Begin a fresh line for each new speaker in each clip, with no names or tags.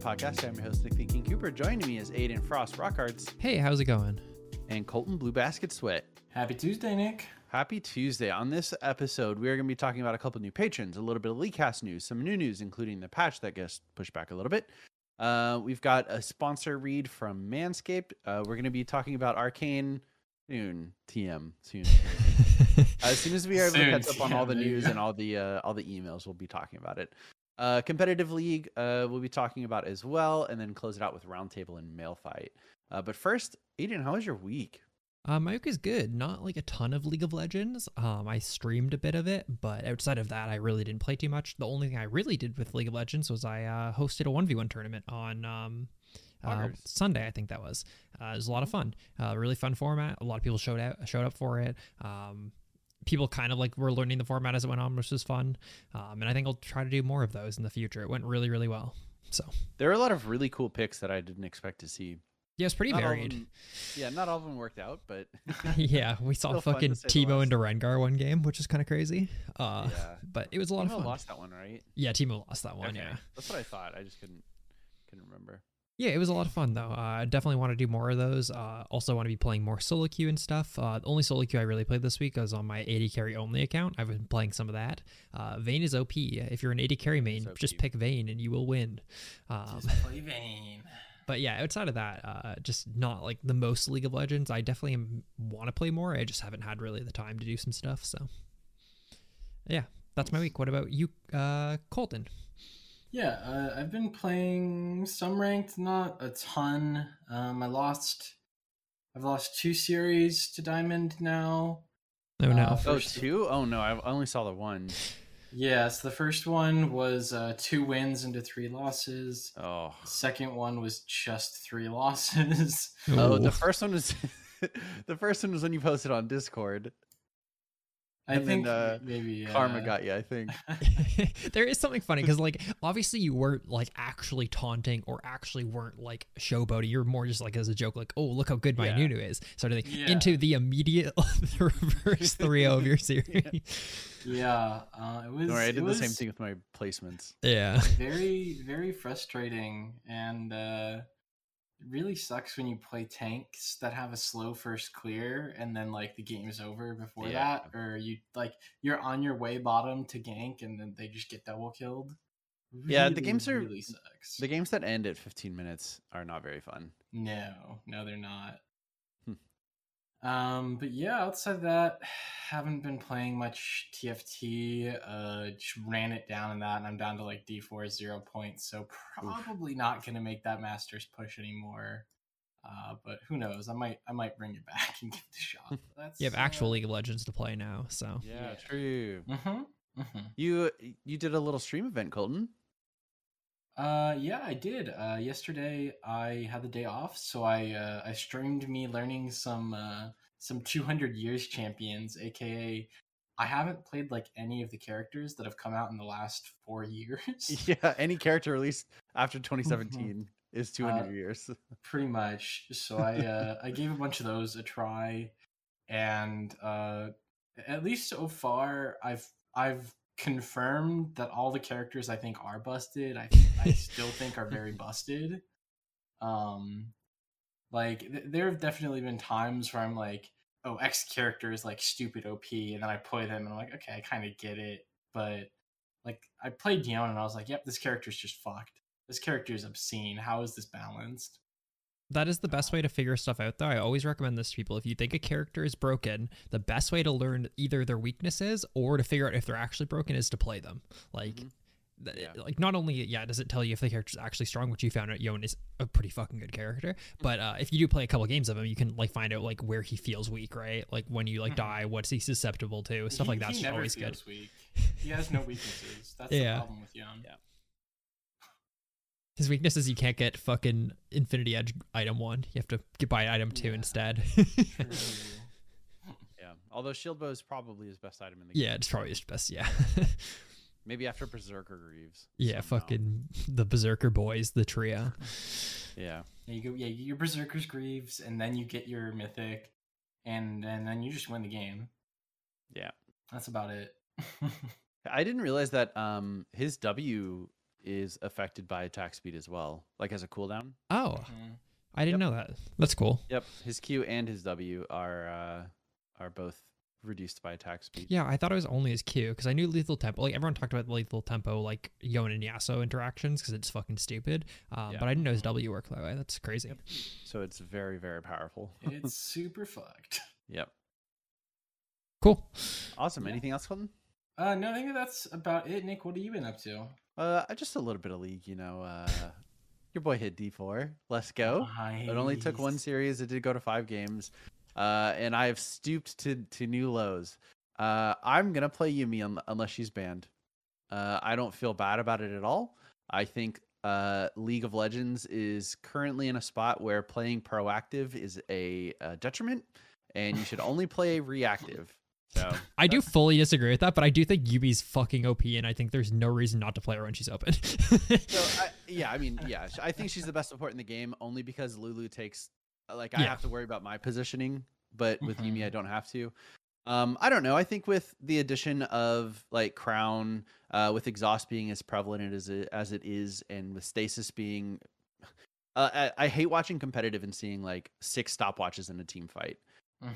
podcast. I'm your host, Nick Thinking Cooper. Joining me is Aiden Frost Rockarts
Hey, how's it going?
and Colton Blue Basket Sweat.
Happy Tuesday, Nick.
Happy Tuesday. On this episode, we are going to be talking about a couple new patrons, a little bit of Leaguecast news, some new news, including the patch that gets pushed back a little bit. Uh, we've got a sponsor read from Manscaped. Uh, we're going to be talking about Arcane soon, TM soon. as soon as we are able to catch up on all the news and all the uh, all the emails, we'll be talking about it. Uh, competitive league, uh, we'll be talking about as well, and then close it out with roundtable and mail fight. Uh, but first, Aiden, how was your week?
Uh, my week is good. Not like a ton of League of Legends. Um, I streamed a bit of it, but outside of that, I really didn't play too much. The only thing I really did with League of Legends was I uh, hosted a one v one tournament on um, uh, Sunday. I think that was. Uh, it was a lot of fun. Uh, really fun format. A lot of people showed out, showed up for it. Um, people kind of like were learning the format as it went on, which was fun. Um, and I think I'll try to do more of those in the future. It went really, really well. So
There are a lot of really cool picks that I didn't expect to see.
yeah, it's pretty
Not
varied.
them- yeah, not all of them worked out, but
yeah, we saw
Still fun, to
fucking
Teemo
into Rengar one game, which is kind of crazy. Uh,
yeah.
but it was a lot of fun.
lost that one, right?
Yeah, Teemo lost that one.
Okay.
Yeah,
That's what I thought. I just couldn't couldn't remember.
Yeah, it was a lot of fun though. Uh, I definitely want to do more of those. Uh, also want to be playing more solo queue and stuff. Uh, the only solo queue I really played this week was on my AD carry only account. I've been playing some of that. Uh, Vayne is OP. If you're an AD carry main,
OP.
just pick Vayne and you will win. Um,
Just play Vayne.
but yeah, outside of that, uh, just not like the most League of Legends. I definitely want to play more. I just haven't had really the time to do some stuff. So yeah, that's my week. What about you, uh, Colton?
Yeah, uh, I've been playing some ranked, not a ton. Um, I lost. I've lost two series to Diamond now.
Oh no.
Uh,
Oh,
First-
two? Oh no, I only saw the one.
Yes, the first one was uh, two wins into three losses.
Oh.
The second one was just three losses.
Oh, the first one was the first one was when you posted on Discord.
I
And then,
think
uh,
maybe
Karma
uh,
got you, I think.
there is something funny because like obviously you weren't like actually taunting or actually weren't like showboating you're more just like as a joke like oh look how good my
Yeah.
nunu is sort of thing
Yeah.
into the immediate reverse 3 of your series
yeah, uh, it was.
Don't worry, I
it
did the same thing with my placements.
yeah
very very frustrating and uh it really sucks when you play tanks that have a slow first clear and then like the game is over before
Yeah.
that or you like you're on your way bottom to gank and then they just get double killed
Yeah, the
Really,
games are-
really sucks
The games that end at 15 minutes are not very fun.
no no they're not. Um but yeah outside of that haven't been playing much tft uh just ran it down in that and i'm down to like d4 zero points so probably not gonna make that masters push anymore uh but who knows i might i might bring it back and give it a shot that's
you have actual league of legends to play now so
Yeah,
Yeah.
true.
hmm hmm
You you did a little stream event, Colton.
Uh, yeah, I did. Uh, yesterday I had the day off, so I uh, I streamed me learning some uh, some 200 years champions, aka I haven't played like any of the characters that have come out in the last four years.
Yeah, any character released after 2017 is 200
Uh,
years.
Pretty much. So I uh, I gave a bunch of those a try, and uh, at least so far I've I've confirmed that all the characters I think are busted. I I still think are very busted. Um, like th- there have definitely been times where I'm like, oh, X character is like stupid OP, and then I play them and I'm like, okay, I kind of get it, but like I played Yone and I was like, yep, this character's just fucked. This character is obscene. How is this balanced?
That is the best way to figure stuff out though i always recommend this to people if you think a character is broken the best way to learn either their weaknesses or to figure out if they're actually broken is to play them like
Mhm.
th-
Yeah.
like not only yeah does it tell you if the character's actually strong which you found out Yone is a pretty fucking good character but uh, if you do play a couple games of him you can like find out like where he feels weak right like when you like
Mhm.
die what's he susceptible to stuff
He-
like that's
he
just
never
always good
Weak. He has no weaknesses. That's
Yeah.
the problem with Yone.
Yeah.
His weakness is you can't get fucking infinity edge item one you have to get buy item two
Yeah.
instead
Yeah. Although shield bow is probably his best item in the game.
yeah it's probably his best yeah
Maybe after Berserker Greaves.
Yeah,
somehow.
fucking the Berserker boys, the trio.
Yeah.
Yeah, you go. Yeah, you get your Berserker's Greaves, and then you get your Mythic, and and then you just win the game.
Yeah.
That's about it.
I didn't realize that um his W is affected by attack speed as well, like as a cooldown.
Oh,
Mhm.
I didn't know that. That's cool.
Yep, his Q and his W are uh, are both reduced by attack speed.
Yeah, I thought it was only his Q because I knew lethal tempo. Like everyone talked about the lethal tempo, like Yone and Yasuo interactions because it's fucking stupid. Um,
Yeah.
But I didn't know his W worked that way. That's crazy.
So it's very very powerful.
It's super fucked.
Yep.
Cool.
Awesome.
Yeah.
Anything else, Colton?
Uh, no, I think that's about it. Nick, what have you been up to?
Uh, just a little bit of league, you know. Uh, your boy hit D4. Let's go. It only took one series. It did go to five games, uh, and I have stooped to to new lows. Uh, I'm gonna play Yuumi un- unless she's banned. Uh, I don't feel bad about it at all. I think uh, League of Legends is currently in a spot where playing proactive is a, a detriment, and you should only play reactive. So
I do fully disagree with that, but I do think Yuumi's fucking OP, and I think there's no reason not to play her when she's open.
So I, yeah, I mean, yeah, I think she's the best support in the game only because Lulu takes like I
Yeah.
have to worry about my positioning, but with Yuumi
Mhm.
I don't have to. Um, I don't know. I think with the addition of like Crown, uh, with exhaust being as prevalent as it as it is, and with stasis being, uh, I, I hate watching competitive and seeing like six stopwatches in a team fight.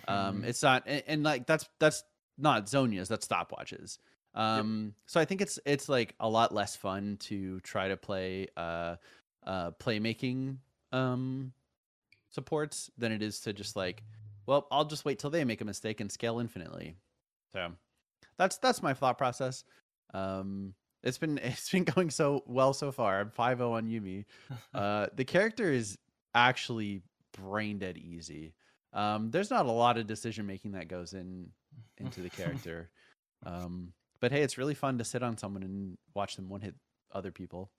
Um,
Mhm.
it's not, and, and like that's that's not Zhonya's, that's stopwatches. Um, so I think it's it's like a lot less fun to try to play uh uh playmaking um supports than it is to just like, well, I'll just wait till they make a mistake and scale infinitely. So that's that's my thought process. Um, it's been it's been going so well so far. I'm 5-0 on Yuumi. Uh, the character is actually brain dead easy. Um, there's not a lot of decision making that goes in into the character. um, but hey, it's really fun to sit on someone and watch them one hit other people.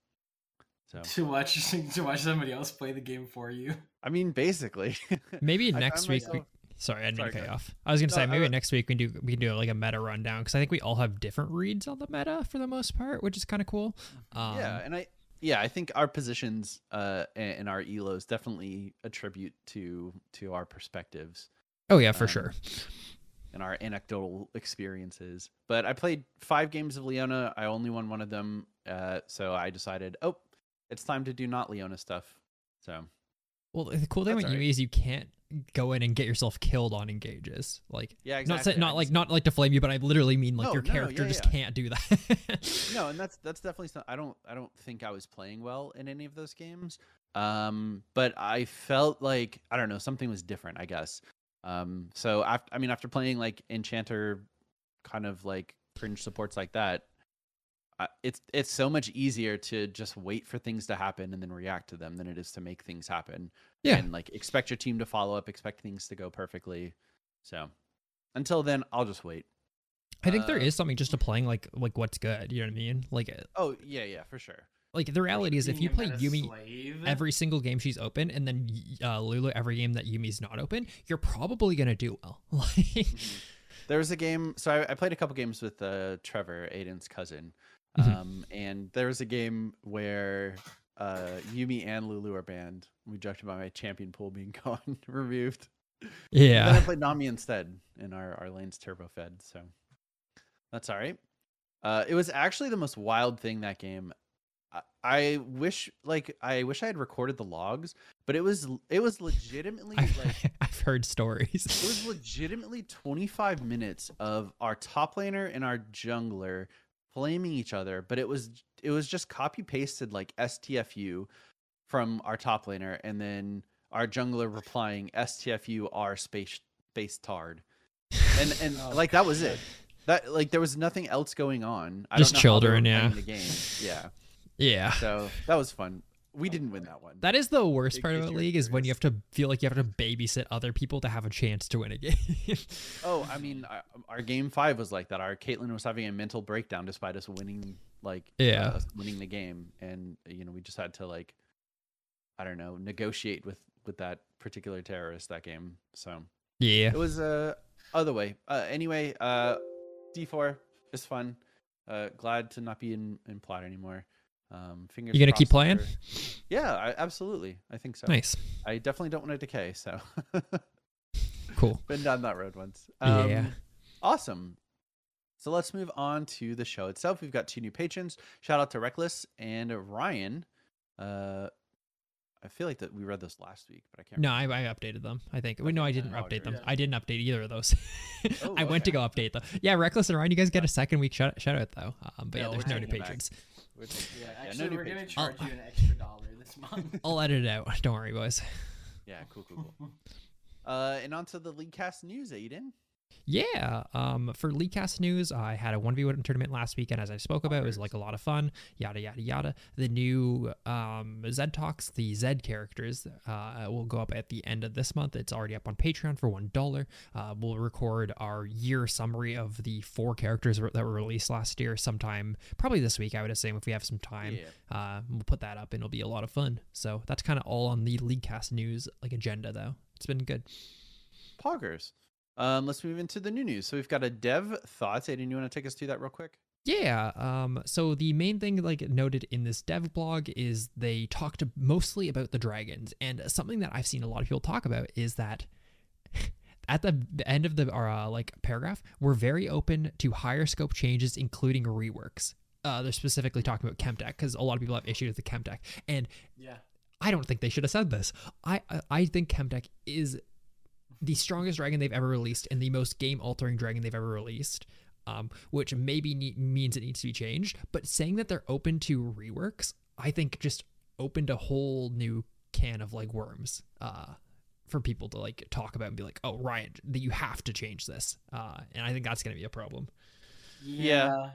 So
to watch to watch somebody else play the game for you.
I mean, basically,
maybe next
found
week. We,
myself-
sorry, I didn't
Sorry,
mean cut you off. I was gonna
No,
say maybe
wa-
next week we can do we can do like a meta rundown because I think we all have different reads on the meta for the most part, which is kind of cool. Um,
yeah, and I yeah, I think our positions uh and, our elos definitely attribute to to our perspectives.
Oh yeah, for
um,
sure.
and our anecdotal experiences. But I played five games of Leona. I only won one of them, uh, so I decided, oh, it's time to do not Leona stuff. So
Well, the cool thing with Yuumi
alright.
is you can't go in and get yourself killed on engages. Like
yeah,
not
exactly.
say, not like not like to flame you, but I literally mean like
No,
your
no,
character
yeah,
just
yeah.
can't do that.
no, and that's that's definitely something. I don't I don't think I was playing well in any of those games. Um, but I felt like I don't know something was different. I guess. Um, so after I mean after playing like Enchanter, kind of like cringe supports like that. I- It's it's so much easier to just wait for things to happen and then react to them than it is to make things happen.
Yeah.
and like expect your team to follow up, expect things to go perfectly. So until then, I'll just wait.
I think there
Uh,
is something just to playing like like what's good. You know what I mean? Like uh,
Oh yeah, yeah, for sure.
like the reality is if you play Yuumi
slave,
every single game she's open and then uh, Lulu every game that Yuumi's not open, you're probably gonna do well. Like
Mhm. There was a game. So I, I played a couple games with uh, Trevor, Aiden's cousin,
Mhm.
um, and there was a game where uh, Yuumi and Lulu are banned. We joked about my champion pool being gone, removed. Yeah. Then I played Nami instead, and our our lanes turbo fed. So that's all right. Uh, it was actually the most wild thing that game. I, I wish, like, I wish I had recorded the logs, but it was it was legitimately
I've,
like
I've heard stories.
it was legitimately 25 minutes of our top laner and our jungler flaming each other, but it was it was just copy pasted like STFU from our top laner and then our jungler replying STFU R space space tard. And and
Oh,
like that was it. That like there was nothing else going on. I
Just
don't know how they were
children, yeah.
The game. Yeah.
yeah.
So that was fun. We didn't win that one.
That is the worst
In
part
of a
League is when you have to feel like you have to babysit other people to have a chance to win a game.
Oh, I mean, our, our game five was like that. Our Caitlyn was having a mental breakdown despite us winning, like,
Yeah.
uh, winning the game, and you know, we just had to like, I don't know, negotiate with with that particular terrorist that game. So
yeah.
it was uh other way. Uh, anyway, uh, D four is fun. Uh, glad to not be in in plat anymore. Um, fingers.
You gonna keep playing?
for- Yeah, I, absolutely. I think so.
Nice.
I definitely don't want to decay. So
Cool.
been down that road once.
Yeah.
Um, Awesome. So let's move on to the show itself. We've got two new patrons. Shout out to Reckless and Ryan. Uh, I feel like that we read this last week, but I can't.
No, I, I updated them. I think. Wait, no, I didn't
Oh,
update them.
yeah.
I didn't update either of those.
Oh,
I went to go update them. Yeah, Reckless and Ryan, you guys get a second week shout, shout out though. Um, but
Yeah,
yeah, there's no new
taking back.
patrons.
We're-
Yeah,
no
actually,
new
we're gonna
patrons.
charge
Oh.
you an extra dollar this month.
I'll edit it out. Don't worry, boys.
Yeah, cool, cool, cool. Uh, and on to the League Cast news, Aiden.
Yeah. Um, for Leaguecast news, I had a 1v1 tournament last weekend, as I spoke about. It was like a lot of fun, yada, yada, yada. The new um, Zed Talks, the Zed characters, uh, will go up at the end of this month. It's already up on Patreon for $1. Uh, we'll record our year summary of the four characters that were released last year sometime, probably this week, I would assume, if we have some time.
Yeah.
Uh, we'll put that up and it'll be a lot of fun. So that's kind of all on the Leaguecast news like agenda, though. It's been good.
Poggers. Um, let's move into the new news. So we've got a dev thoughts. Aiden, you want to take us through that real quick?
Yeah. Um, so the main thing, like noted in this dev blog, is they talked mostly about the dragons, and something that I've seen a lot of people talk about is that at the end of the uh, like paragraph, we're very open to higher scope changes, including reworks. Uh, they're specifically talking about chem Chemtech because a lot of people have issues with the chem Chemtech, and
yeah.
I don't think they should have said this. I I- I think Chemtech is the strongest dragon they've ever released and the most game altering dragon they've ever released. Um, which maybe ne- means it needs to be changed. But saying that they're open to reworks, I think just opened a whole new can of like worms. Uh, for people to like talk about and be like, "Oh, Ryan, that you have to change this," uh, and I think that's going to be a problem.
Yeah.
Uh,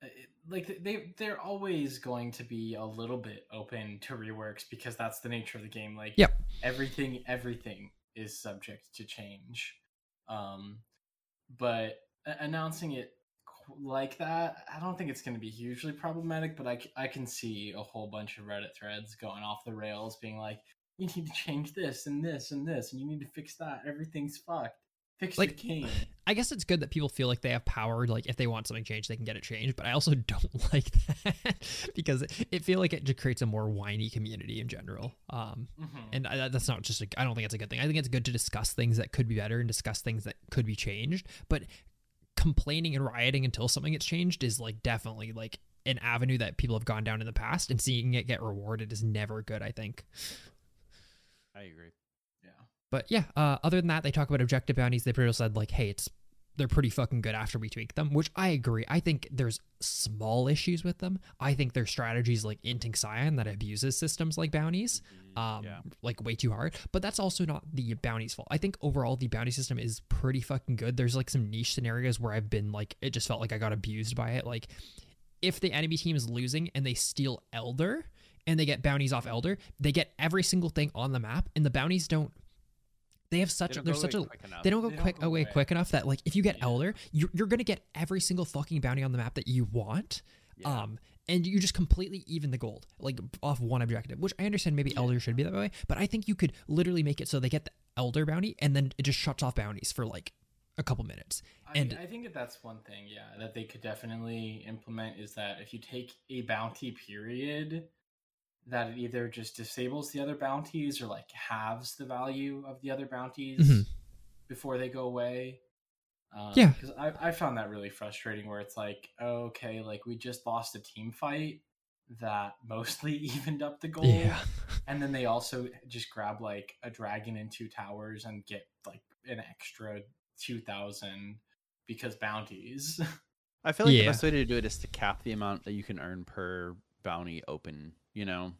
it- Like they they're always going to be a little bit open to reworks because that's the nature of the game. Like
Yep.
everything everything is subject to change. Um but announcing it like that, I don't think it's going to be hugely problematic, but I, I can see a whole bunch of Reddit threads going off the rails being like, you need to change this and this and this, and you need to fix that. Everything's fucked. Fix
Like-
the game.
I guess it's good that people feel like they have power. Like if they want something changed, they can get it changed. But I also don't like that because it feel like it just creates a more whiny community in general. Um,
Mhm.
and I, that's not just. A, I don't think it's a good thing. I think it's good to discuss things that could be better and discuss things that could be changed. But complaining and rioting until something gets changed is like definitely like an avenue that people have gone down in the past, and seeing it get rewarded is never good. I think.
I agree.
But yeah, uh, other than that, they talk about objective bounties. They pretty much said like, hey, it's they're pretty fucking good after we tweak them, which I agree. I think there's small issues with them. I think their strategies like inting Sion that abuses systems like bounties, um,
yeah.
like way too hard. But that's also not the bounty's fault. I think overall the bounty system is pretty fucking good. There's like some niche scenarios where I've been like, it just felt like I got abused by it. Like if the enemy team is losing and they steal Elder and they get bounties off Elder, they get every single thing on the map, and the bounties don't. They have such.
don't
There's such a.
quick.
They don't go
They don't
quick
go
away
away.
quick enough that like if you get
Yeah.
Elder, you're you're gonna get every single fucking bounty on the map that you want.
Yeah.
Um, and you just completely even the gold, like off one objective, which I understand maybe Elder should be that way, but I think you could literally make it so they get the Elder bounty and then it just shuts off bounties for like a couple minutes.
I,
And-
I think that that's one thing, yeah, that they could definitely implement is that if you take a bounty period, that it either just disables the other bounties or like halves the value of the other bounties
Mhm.
before they go away. Um,
Yeah.
because I, I found that really frustrating. Where it's like, okay, like we just lost a team fight that mostly evened up the goal,
Yeah.
and then they also just grab like a dragon and two towers and get like an extra 2000 because bounties
I feel like the best way to do it is to cap the amount that you can earn per bounty open. You know,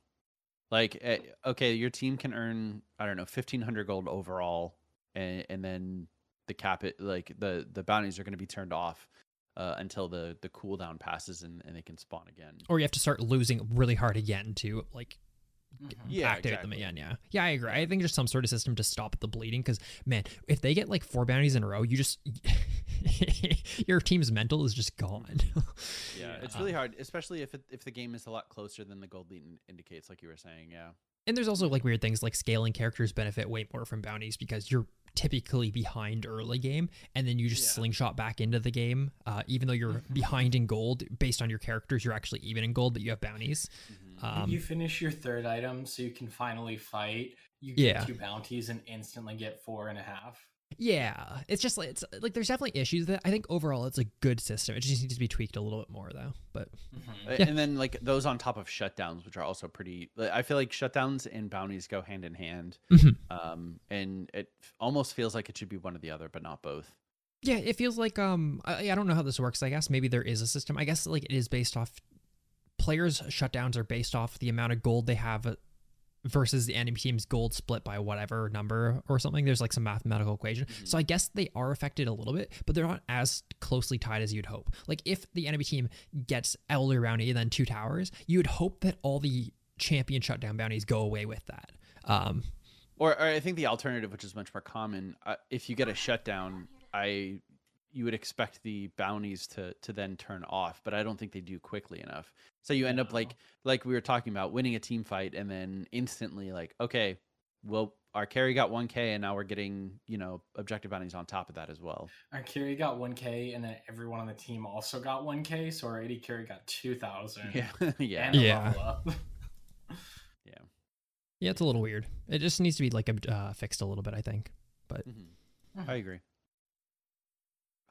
like eh, okay, your team can earn I don't know fifteen hundred gold overall, and and then the cap it like the the bounties are going to be turned off uh, until the the cooldown passes and, and they can spawn again.
Or you have to start losing really hard again to like
Mhm.
Yeah,
activate
exactly.
them again. Yeah, yeah, I agree. I think there's some sort of system to stop the bleeding because man, if they get like four bounties in a row, you just your team's mental is just gone.
Yeah, it's
Um,
really hard, especially if it, if the game is a lot closer than the gold lead indicates, like you were saying. Yeah,
And there's also like weird things like scaling characters benefit way more from bounties because you're typically behind early game and then you just
Yeah.
slingshot back into the game. Uh, even though you're
Mhm.
behind in gold, based on your characters, you're actually even in gold, but you have bounties.
Mhm.
Um,
you finish your third item so you can finally fight you
Yeah.
get two bounties and instantly get four and a half
Yeah, it's just like it's like there's definitely issues that I think overall it's a good system. It just needs to be tweaked a little bit more though. But
Mhm.
Uh,
Yeah.
And then like those on top of shutdowns, which are also pretty. I feel like shutdowns and bounties go hand in hand,
Mhm.
um, and it almost feels like it should be one or the other, but not both.
yeah, it feels like um I, I don't know how this works. I guess maybe there is a system. I guess like it is based off players shutdowns are based off the amount of gold they have versus the enemy team's gold split by whatever number or something. There's like some mathematical equation. So I guess they are affected a little bit, but they're not as closely tied as you'd hope. Like if the enemy team gets Elder Bounty and then two towers, you would hope that all the champion shutdown bounties go away with that. Um,
Or, or I think the alternative, which is much more common, uh, if you get a shutdown, I you would expect the bounties to to then turn off, but I don't think they do quickly enough. So you end up like like we were talking about winning a team fight and then instantly like okay, well our carry got 1k and now we're getting, you know, objective bounties on top of that as well.
Our carry got 1k, and then everyone on the team also got 1k, so our AD carry got 2,000.
Yeah. yeah.
And a
Yeah. yeah, it's a little weird. It just needs to be like uh, fixed a little bit, I think.
Mhm.
Mhm.
I agree.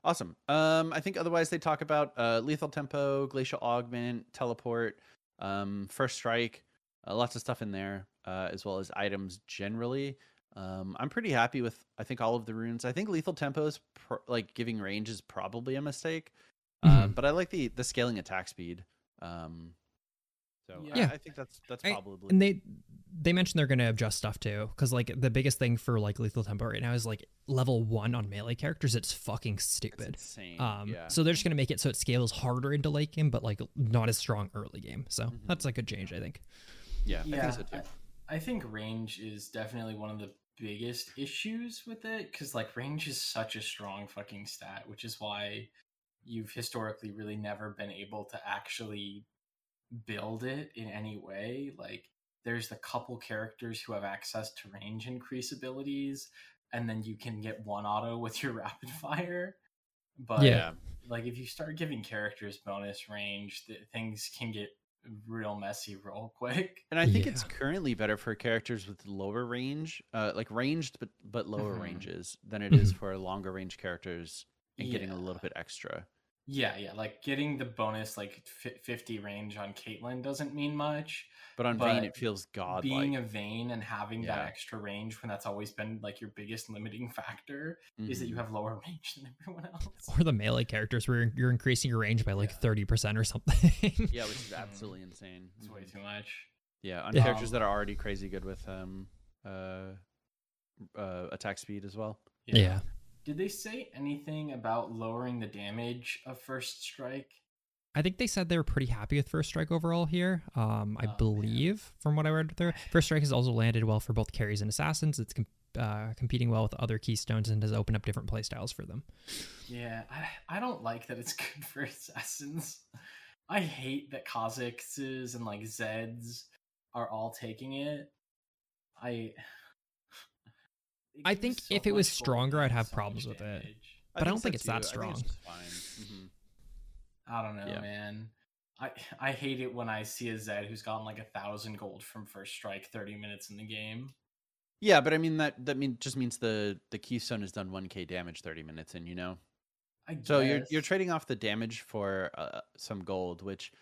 Awesome. Um, I think otherwise they talk about uh, lethal tempo, glacial augment, teleport, um, first strike, uh, lots of stuff in there, uh, as well as items generally. Um, I'm pretty happy with I think all of the runes. I think lethal tempo is pr- like giving range is probably a mistake, uh,
Mhm.
but I like the the scaling attack speed. Um, so
Yeah.
I, think that's that's
I-
probably
and they they mentioned they're going to adjust stuff too because like the biggest thing for like lethal tempo right now is like level one on melee characters it's fucking
that's
stupid
insane.
um
yeah.
so they're just going to make it so it scales harder into late game but like not as strong early game so
Mhm.
that's like a change i think
yeah, I
yeah,
think so too.
I, I think range is definitely one of the biggest issues with it because like range is such a strong fucking stat, which is why you've historically really never been able to actually build it in any way. Like there's the couple characters who have access to range increase abilities, and then you can get one auto with your rapid fire. But
Yeah.
like if you start giving characters bonus range, th- things can get real messy real quick.
And I think it's currently better for characters with lower range, uh, like ranged but but lower
Mhm.
ranges than it is
Mhm.
for longer range characters and getting a little bit extra.
Yeah, yeah, like getting the bonus like 50 range on Caitlyn doesn't mean much.
But on Vayne, it feels godlike.
Being a Vayne and having
Yeah.
that extra range when that's always been like your biggest limiting factor is that you
Mhm.
have lower range than everyone else.
or the melee characters where you're increasing your range by like
Yeah.
30% or something
yeah, which is
Mhm.
absolutely insane.
It's way
Mhm.
too much.
Yeah, on
Yeah.
characters that are already crazy good with um uh, uh attack speed as well.
yeah.
Did they say anything about lowering the damage of first strike?
I think they said they were pretty happy with First Strike overall here. Um, I
Oh,
believe, from what I read there, First Strike has also landed well for both carries and assassins. It's com- uh, competing well with other keystones and has opened up different playstyles for them.
Yeah, I, I don't like that it's good for assassins. I hate that Kazakhs and like Zeds are all taking it. I. it
I think
so
if it was stronger, I'd have
so
problems with it. But I don't think it's that
too. I think
strong.
just fine. Mhm.
I don't know,
Yeah.
man. I I hate it when I see a Zed who's gotten like a thousand gold from first strike thirty minutes in the game.
Yeah, but I mean that that mean just means the the keystone has done 1k damage 30 minutes in, you know.
I
So you're you're trading off the damage for uh, some gold, which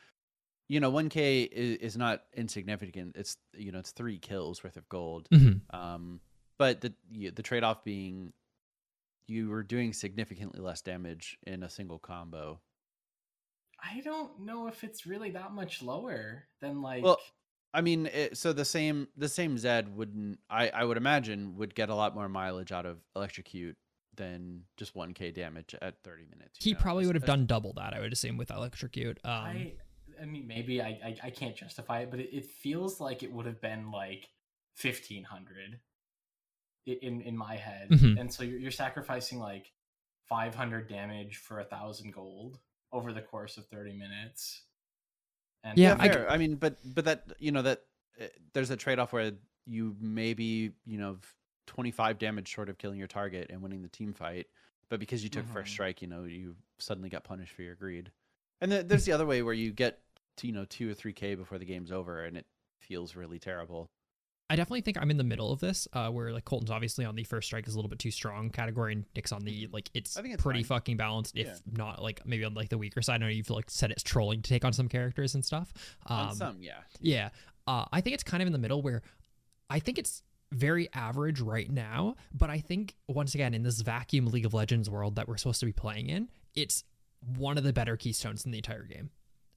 you know 1k is, is not insignificant. It's you know it's three kills worth of gold.
Mm-hmm.
Um, but the y- the trade off being you were doing significantly less damage in a single combo.
I don't know if it's really that much lower than like.
Well, I mean, it, so the same the same Zed wouldn't I I would imagine would get a lot more mileage out of electrocute than just 1k damage at 30 minutes.
He
know,
probably would have done double that, I would assume, with Electrocute. Um,
I I mean maybe I I, I can't justify it, but it, it feels like it would have been like fifteen hundred in in my head,
Mhm.
and so you're, you're sacrificing like five hundred damage for a thousand gold over the course of thirty minutes. And
Yeah,
yeah,
I.
I, mean, but but that you know that uh, there's a trade off where you maybe you know 25 damage short of killing your target and winning the team fight, but because you took first
Mhm.
strike, you know you suddenly got punished for your greed. And then there's the other way where you get to, you know two or three k before the game's over, and it feels really terrible.
I definitely think I'm in the middle of this, uh, where like Colton's obviously on the first strike is a little bit too strong category, and Nick's on the like it's,
I think it's
pretty
fine.
fucking balanced, if
Yeah.
not like maybe on like the weaker side. I know you've like said it's trolling to take on some characters and stuff.
On
Um,
some, yeah.
yeah, uh, I think it's kind of in the middle where I think it's very average right now, but I think once again in this vacuum League of Legends world that we're supposed to be playing in, it's one of the better keystones in the entire game.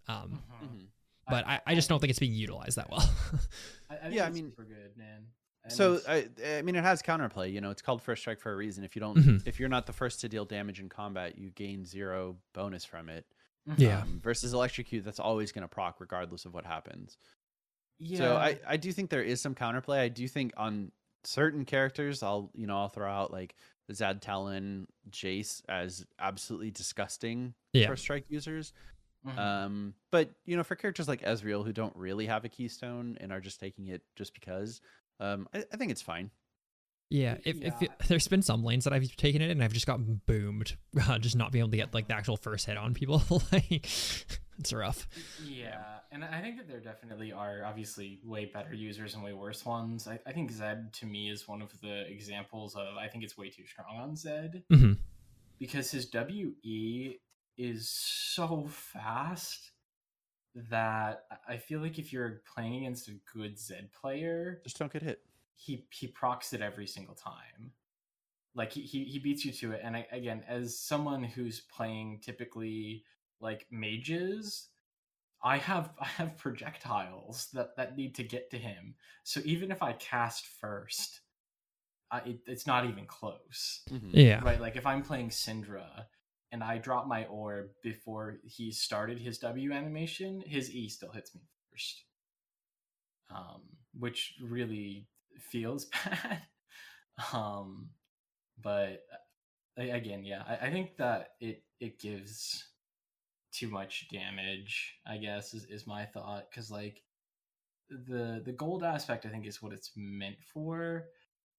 Um,
Mhm.
But I, I just don't think it's being utilized that well.
I, I
Yeah, I mean-
super good, man. And
So I, I mean, it has counterplay. You know, it's called first strike for a reason. If you don't,
Mhm.
if you're not the first to deal damage in combat, you gain zero bonus from it.
Yeah.
Um, versus electrocute, that's always going to proc regardless of what happens.
yeah.
So I, I do think there is some counterplay. I do think on certain characters, I'll you know I'll throw out like Zed Talon, Jace as absolutely disgusting
Yeah.
first strike users.
Mhm.
Um, but you know, for characters like Ezreal who don't really have a keystone and are just taking it just because, um, I, I think it's fine.
Yeah, if, if it, there's been some lanes that I've taken it and I've just gotten boomed, uh, just not being able to get like the actual first hit on people. like it's rough.
Yeah, and I think that there definitely are obviously way better users and way worse ones. I, I think Zed to me is one of the examples of I think it's way too strong on Zed
hmm
because his WE is so fast that I feel like if you're playing against a good Zed player,
Just don't get hit.
he he procs it every single time. Like he, he, he beats you to it. And I, again, as someone who's playing typically like mages, I have I have projectiles that that need to get to him. So even if I cast first, I, it, it's not even close.
Mhm.
Yeah.
Right? Like if I'm playing Syndra and I drop my orb before he started his W animation, his E still hits me first. Um, which really feels bad. um, but uh, again, yeah, I, I think that it it gives too much damage. I guess is, is my thought because like the the gold aspect, I think, is what it's meant for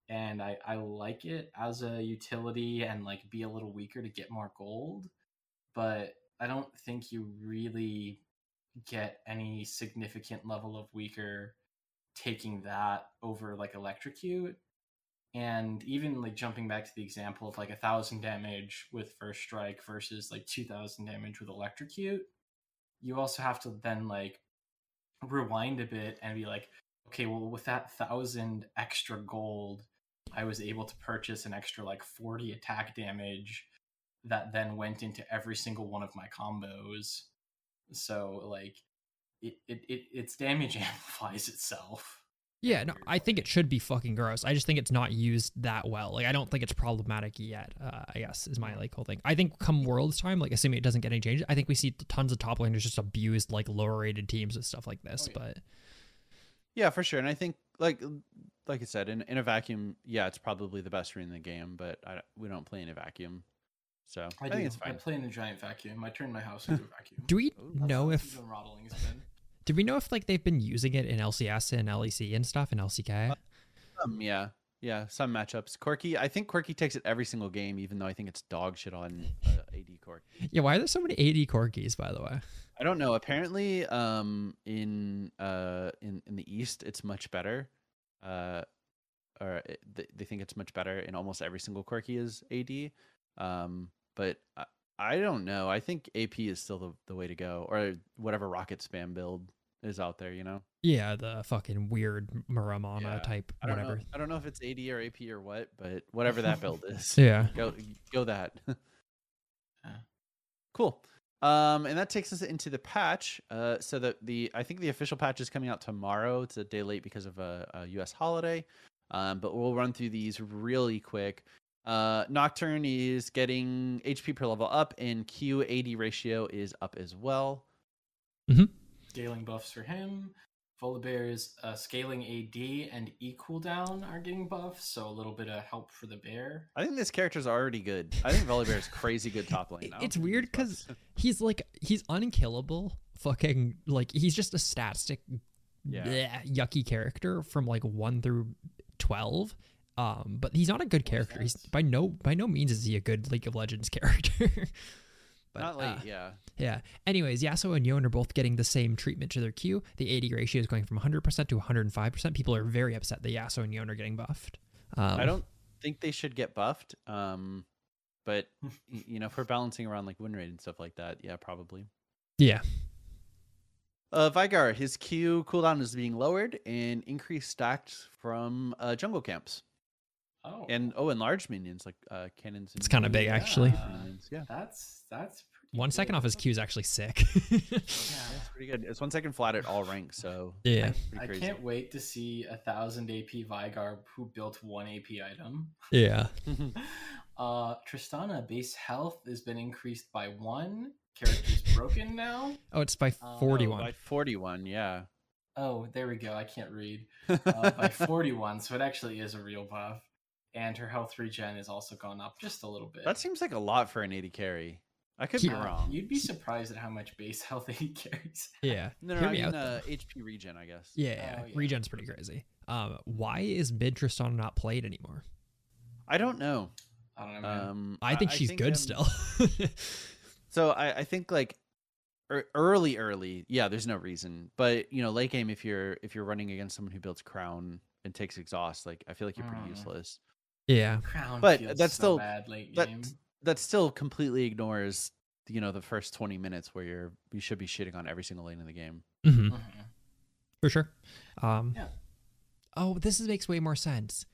and I, I like it as a utility and like be a little weaker to get more gold but i don't think you really get any significant level of weaker taking that over like electrocute and even like jumping back to the example of like a thousand damage with first strike versus like 2000 damage with electrocute you also have to then like rewind a bit and be like okay well with that thousand extra gold I was able to purchase an extra like 40 attack damage that then went into every single one of my combos. So like it it, it its damage amplifies itself.
Yeah, no, I think it should be fucking gross. I just think it's not used that well. Like, I don't think it's problematic yet. Uh, I guess is my like whole thing. I think come Worlds time, like assuming it doesn't get any changes, I think we see tons of top laners just abused like lower rated teams and stuff like this.
Oh, yeah.
But
Yeah, for sure. And I think like like I said, in, in a vacuum, yeah, it's probably the best rune in the game, but I, we don't play in a vacuum. So I,
I,
think
do.
it's
I
fine.
play in a giant vacuum. I turn my house into a vacuum.
do we
Ooh.
That's
know if
been.
do we know if like they've been using it in LCS and LEC and stuff in LCK?
Um, yeah, yeah, some matchups. Corki, I think Corki takes it every single game, even though I think it's dog shit on uh, AD Corki.
yeah, why are there so many AD Corkis by the way?
I don't know. Apparently, um, in uh, in in the East, it's much better. Uh, or it, they, they think it's much better in almost every single Corki is AD. Um, but I, I don't know. I think AP is still the, the way to go, or whatever rocket spam build is out there. You know,
Yeah, the fucking weird Muramana
Yeah,
type
I don't
whatever.
know. I don't know if it's AD or AP or what, but whatever that build is,
Yeah.
go go that.
Yeah.
Cool. Um, and that takes us into the patch. Uh, so the the I think the official patch is coming out tomorrow. It's a day late because of a, a U.S. holiday. Um, but we'll run through these really quick. Uh, Nocturne is getting HP per level up, and Q AD ratio is up as well.
Scaling buffs for him. Volibear's uh, scaling AD and E cooldown are getting buffed, so a little bit of help for the bear.
I think this character's already good. I think Volibear is crazy good top lane.
It- it's weird
because.
He's like he's unkillable. Fucking like he's just a static,
Yeah.
bleh, yucky character from like one through twelve. Um, but he's not a good character. He's by no by no means is he a good League of Legends character. But,
Not late,
uh,
yeah.
yeah. Anyways, Yasuo and Yone are both getting the same treatment to their Q. The AD ratio is going from 100% to 105%. People are very upset that Yasuo and Yone are getting buffed. Um,
I don't think they should get buffed. Um, but you know, for balancing around like win rate and stuff like that, yeah, probably.
Yeah.
Uh, Veigar, his Q cooldown is being lowered and increased stacked from uh, jungle camps,
Oh,
and oh, and large minions like uh, cannons.
It's kinda big,
yeah.
actually.
minions. Yeah,
that's that's pretty
One second
good.
off his Q is actually sick.
Yeah.
it's pretty good. It's one second flat at all ranks, so
yeah.
pretty
I can't wait to see a thousand AP Veigar who built one AP item.
Yeah.
Uh, Tristana base health has been increased by one. Character's broken now.
Oh, it's by
Uh,
Oh,
41.
by forty-one, yeah.
Oh, there we go. I can't read. Uh, by 41, so it actually is a real buff. And her health regen has also gone up just a little bit.
that seems like a lot for an AD carry. I could
He-
be wrong.
You'd be surprised at how much base health he carries.
yeah.
No, no,
Hear
I mean
out,
uh, HP regen, I guess.
Yeah, yeah.
Oh, yeah.
Regen's pretty crazy. Um, why is mid Tristana not played anymore?
I don't know.
I don't know, man.
Um,
I think she's good
um,
still.
So I, I think like early, early, yeah. There's no reason, but you know, late game, if you're if you're running against someone who builds crown and takes exhaust, like I feel like you're pretty
Mm.
useless.
Yeah.
Crown
but
feels
that's
so
still-
bad late
That
game.
that still completely ignores you know the first 20 minutes where you're you should be shitting on every single lane in the game.
hmm
Mhm.
For sure. Um,
Yeah.
Oh, this is, makes way more sense.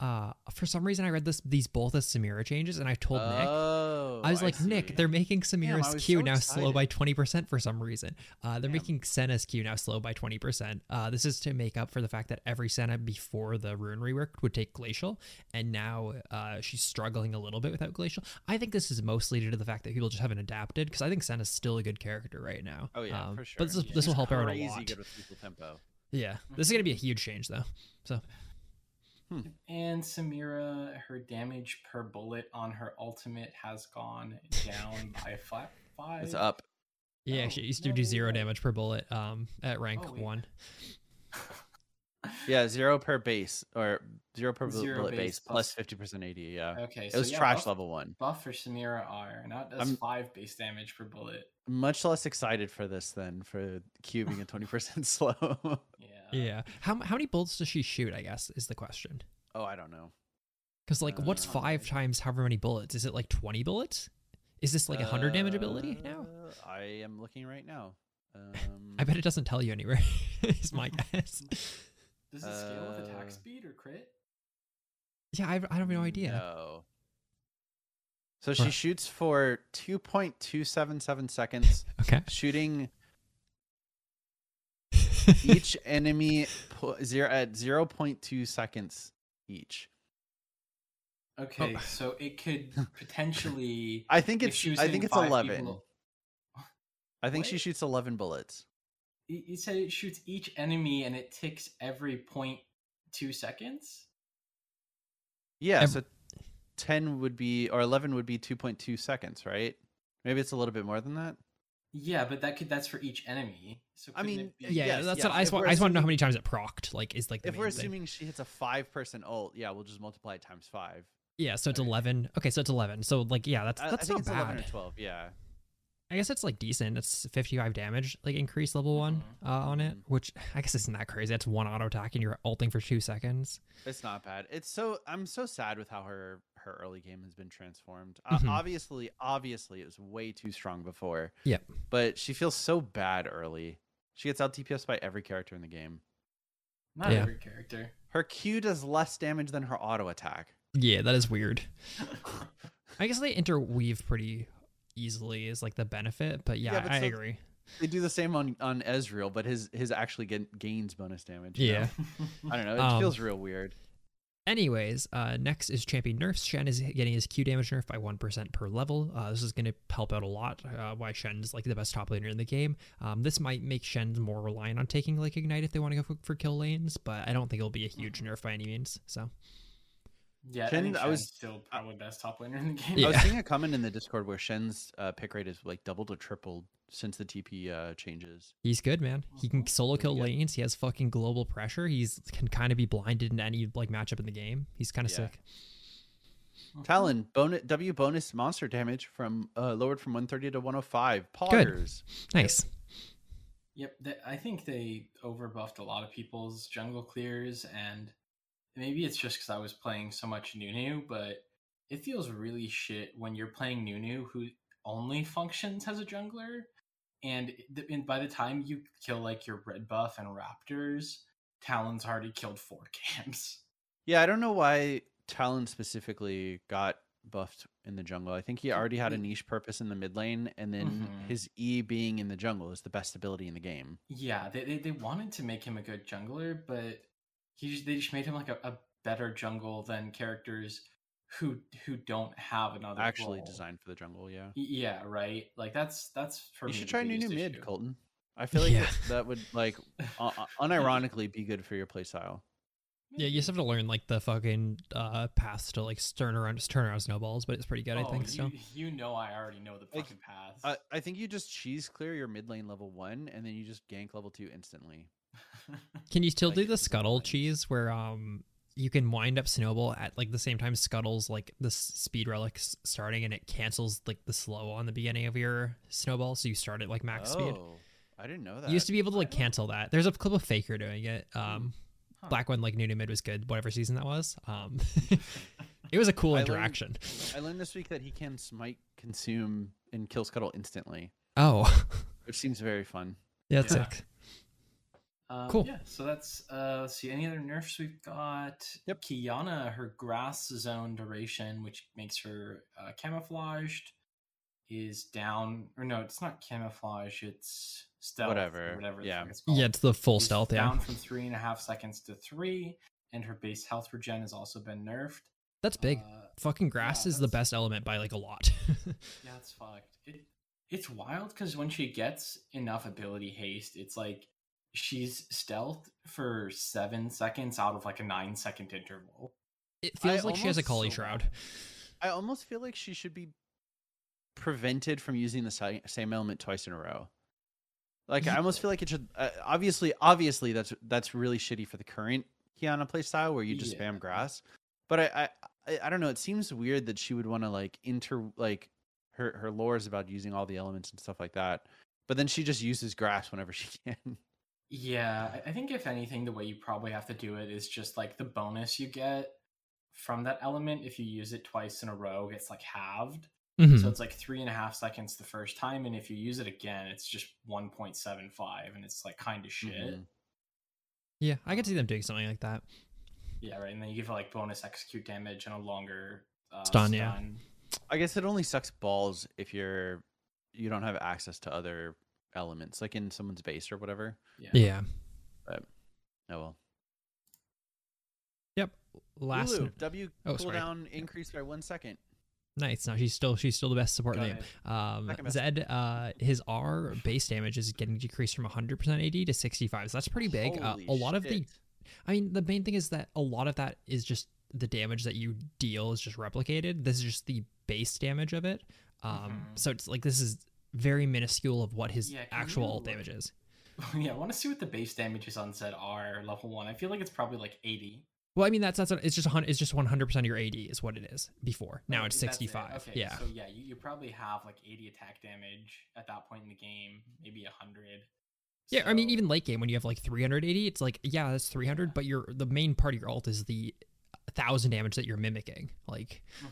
Uh, for some reason, I read this these both as Samira changes, and I told Nick.
Oh,
I was like,
see.
Nick, they're making Samira's
I
Q
so
now slow by 20% for some reason. Uh, they're
Damn.
making Senna's Q now slow by 20%. Uh, this is to make up for the fact that every Senna before the rune rework would take Glacial, and now uh, she's struggling a little bit without Glacial. I think this is mostly due to the fact that people just haven't adapted, because I think Senna's still a good character right now.
Oh yeah,
Um,
for sure.
But this, is-
Yeah,
this will help her out a lot.
good with tempo.
Yeah, this is going to be a huge change, though. So,
And Samira, her damage per bullet on her ultimate has gone down by flat five.
It's up.
yeah,
Oh,
she used to
no
do
way.
zero damage per bullet um, at rank
Oh, wait.
one.
Yeah, zero per base or zero per
Zero
bullet
base
base plus
plus-
fifty percent AD. Yeah,
Okay,
it
so
was
yeah,
trash
buff,
level one.
Buff for Samira are now it does
I'm-
five base damage per bullet.
Much less excited for this than for Q being a twenty percent slow.
Yeah.
Yeah. How how many bullets does she shoot? I guess is the question.
oh, I don't know.
Because like, what's
Uh,
five times however many bullets? Is it like twenty bullets? Is this like a hundred damage ability now?
Uh, I am looking right now. Um,
I bet it doesn't tell you anywhere. is my guess.
Does it scale with attack
Uh,
speed or crit?
Yeah, I, I have no idea.
No. So she
Right.
shoots for two point two seven seven seconds,
Okay.
shooting each enemy pu- zero at zero point two seconds each.
Okay,
Oh.
so it could potentially.
I think it's I think it's eleven.
people-
I think she shoots eleven bullets.
You you said it shoots each enemy and it ticks every point two seconds.
Yeah,
Ev-
so ten would be or eleven would be two point two seconds, right? Maybe it's a little bit more than that.
Yeah, but that could that's for each enemy. So
I mean,
be-
Yeah,
Yes,
that's
yes,
what I just want.
we're
I just want to know how many times it procced. Like, is like the
If we're
main thing.
assuming she hits a five person ult, yeah, we'll just multiply it times five.
Yeah, so it's
Okay.
eleven. Okay, so it's eleven. So like, yeah, that's
I, I
that's
think
not
it's
bad.
eleven or twelve. Yeah.
I guess it's like decent. It's 55 damage, like increase level one uh, on it,
Mhm.
which I guess isn't that crazy. That's one auto attack and you're ulting for two seconds.
It's not bad. It's so I'm so sad with how her her early game has been transformed. Uh,
Mhm.
obviously, obviously, it was way too strong before.
Yep.
But she feels so bad early. She gets out DPS by every character in the game.
not
Yeah.
every character.
Her Q does less damage than her auto attack.
Yeah, that is weird. I guess they interweave pretty easily is like the benefit, but yeah,
Yeah, but
I
so-
agree.
They do the same on on Ezreal, but his his actually get, gains bonus damage.
Yeah.
I don't know. It
Um,
feels real weird.
Anyways, uh, next is champion nerfs. Shen is getting his Q damage nerf by one percent per level. Uh, this is going to help out a lot. Uh, why Shen is like the best top laner in the game. Um, this might make Shen more reliant on taking like ignite if they want to go for, for kill lanes, but I don't think it'll be a huge nerf by any means. So
yeah, I
Shen-
think
I was-
still probably best top laner in the game.
I was seeing a comment in the Discord where Shen's uh, pick rate is like doubled or tripled since the TP uh, changes.
he's good, man. He can solo kill
good.
lanes. He has fucking global pressure. He's can kind of be blinded in any like matchup in the game. He's kind of
Yeah.
sick.
Talon bonus W bonus monster damage from uh, lowered from 130 to 105. Poggers.
Nice.
Yep, th- I think they overbuffed a lot of people's jungle clears, and maybe it's just because I was playing so much Nunu, but it feels really shit when you're playing Nunu, who only functions as a jungler, and, th- and by the time you kill like your red buff and Raptors, Talon's already killed four camps.
Yeah, I don't know why Talon specifically got buffed in the jungle. I think he already had a niche purpose in the mid lane, and then
Mhm.
his E being in the jungle is the best ability in the game.
Yeah, they, they, they wanted to make him a good jungler, but he just, they just made him like a, a better jungle than characters who who don't have another
Actually
role.
designed for the jungle, yeah.
Yeah, right. Like that's that's for
You
me
should
the
try Nunu mid,
issue.
Colton. I feel like
Yeah.
that, that would like uh, uh, unironically be good for your playstyle.
Yeah, you just have to learn like the fucking uh paths to like turn around just turn around snowballs, but it's pretty good, I
Oh,
think.
you,
So
you know I already know the
Like,
fucking paths.
I, I think you just cheese clear your mid lane level one, and then you just gank level two instantly.
Can you still
like,
do the scuttle cheese where um you can wind up snowball at like the same time scuttles like the speed relics starting and it cancels like the slow on the beginning of your snowball, so you start at like max speed.
Oh, I didn't know that.
You used to be able to like cancel that. There's a clip of Faker doing it. Um,
Huh.
Black one like new Nunu mid was good, whatever season that was. Um, it was a cool
I learned-
interaction.
I learned this week that he can smite, consume, and kill scuttle instantly,
Oh,
which seems very fun.
yeah, that's
Yeah.
sick.
Um,
Cool.
Yeah, so that's uh let's see any other nerfs we've got.
Yep.
Qiyana, her grass zone duration, which makes her uh, camouflaged, is down. Or no, it's not camouflage. It's stealth.
Whatever,
Whatever.
yeah.
it's called.
Yeah, it's the full
is
stealth. Yeah,
Down from three and a half seconds to three, and her base health regen has also been nerfed.
that's big.
Uh,
Fucking grass
yeah,
is the best element by like a lot.
yeah, it's fucked. It, it's wild because when she gets enough ability haste, it's like she's stealth for seven seconds out of like a nine second interval.
it feels
I
like she has a
almost
Kali
so
shroud.
I almost feel like she should be prevented from using the same element twice in a row. Like I almost feel like it should. Uh, obviously, obviously that's that's really shitty for the current Qiyana playstyle where you just
Yeah.
spam grass. But I, I I I don't know. It seems weird that she would want to like inter like her her lore is about using all the elements and stuff like that. But then she just uses grass whenever she can.
Yeah, I- I think if anything, the way you probably have to do it is just like the bonus you get from that element if you use it twice in a row gets like halved.
Mhm.
So it's like three and a half seconds the first time, and if you use it again, it's just one point seven five, and it's like kind of shit.
Mhm.
Yeah, I could see them doing something like that.
Yeah, right. And then you give it like bonus execute damage and a longer uh,
Stun, yeah.
I guess it only sucks balls if you're you don't have access to other elements, like in someone's base or whatever.
Yeah.
Yeah.
Oh well.
Yep. Last.
Lulu, W
Oh, sorry.
cooldown increased by one second.
Nice. No, she's still she's still the best support in the
Got
game.
it.
Um, Zed, uh, his R base damage is getting decreased from 100% AD to 65. So that's pretty big. Uh, a lot of the. I mean, the main thing is that a lot of that is just the damage that you deal is just replicated. This is just the base damage of it. Um,
Mhm.
so it's like this is very minuscule of what his
Yeah,
actual ult damage is.
yeah, I want to see what the base damages on Zed are level one. I feel like it's probably like eighty.
Well, I mean that's that's it's just a it's just 100% of your AD is what it is before. Now it's
that's it.
65.
Okay,
yeah.
So yeah, you, you probably have like eighty attack damage at that point in the game, maybe hundred.
Yeah, I mean, even late game when you have like 380, it's like yeah, that's 300,
Yeah.
but your the main part of your ult is the thousand damage that you're mimicking. Like, mm-hmm.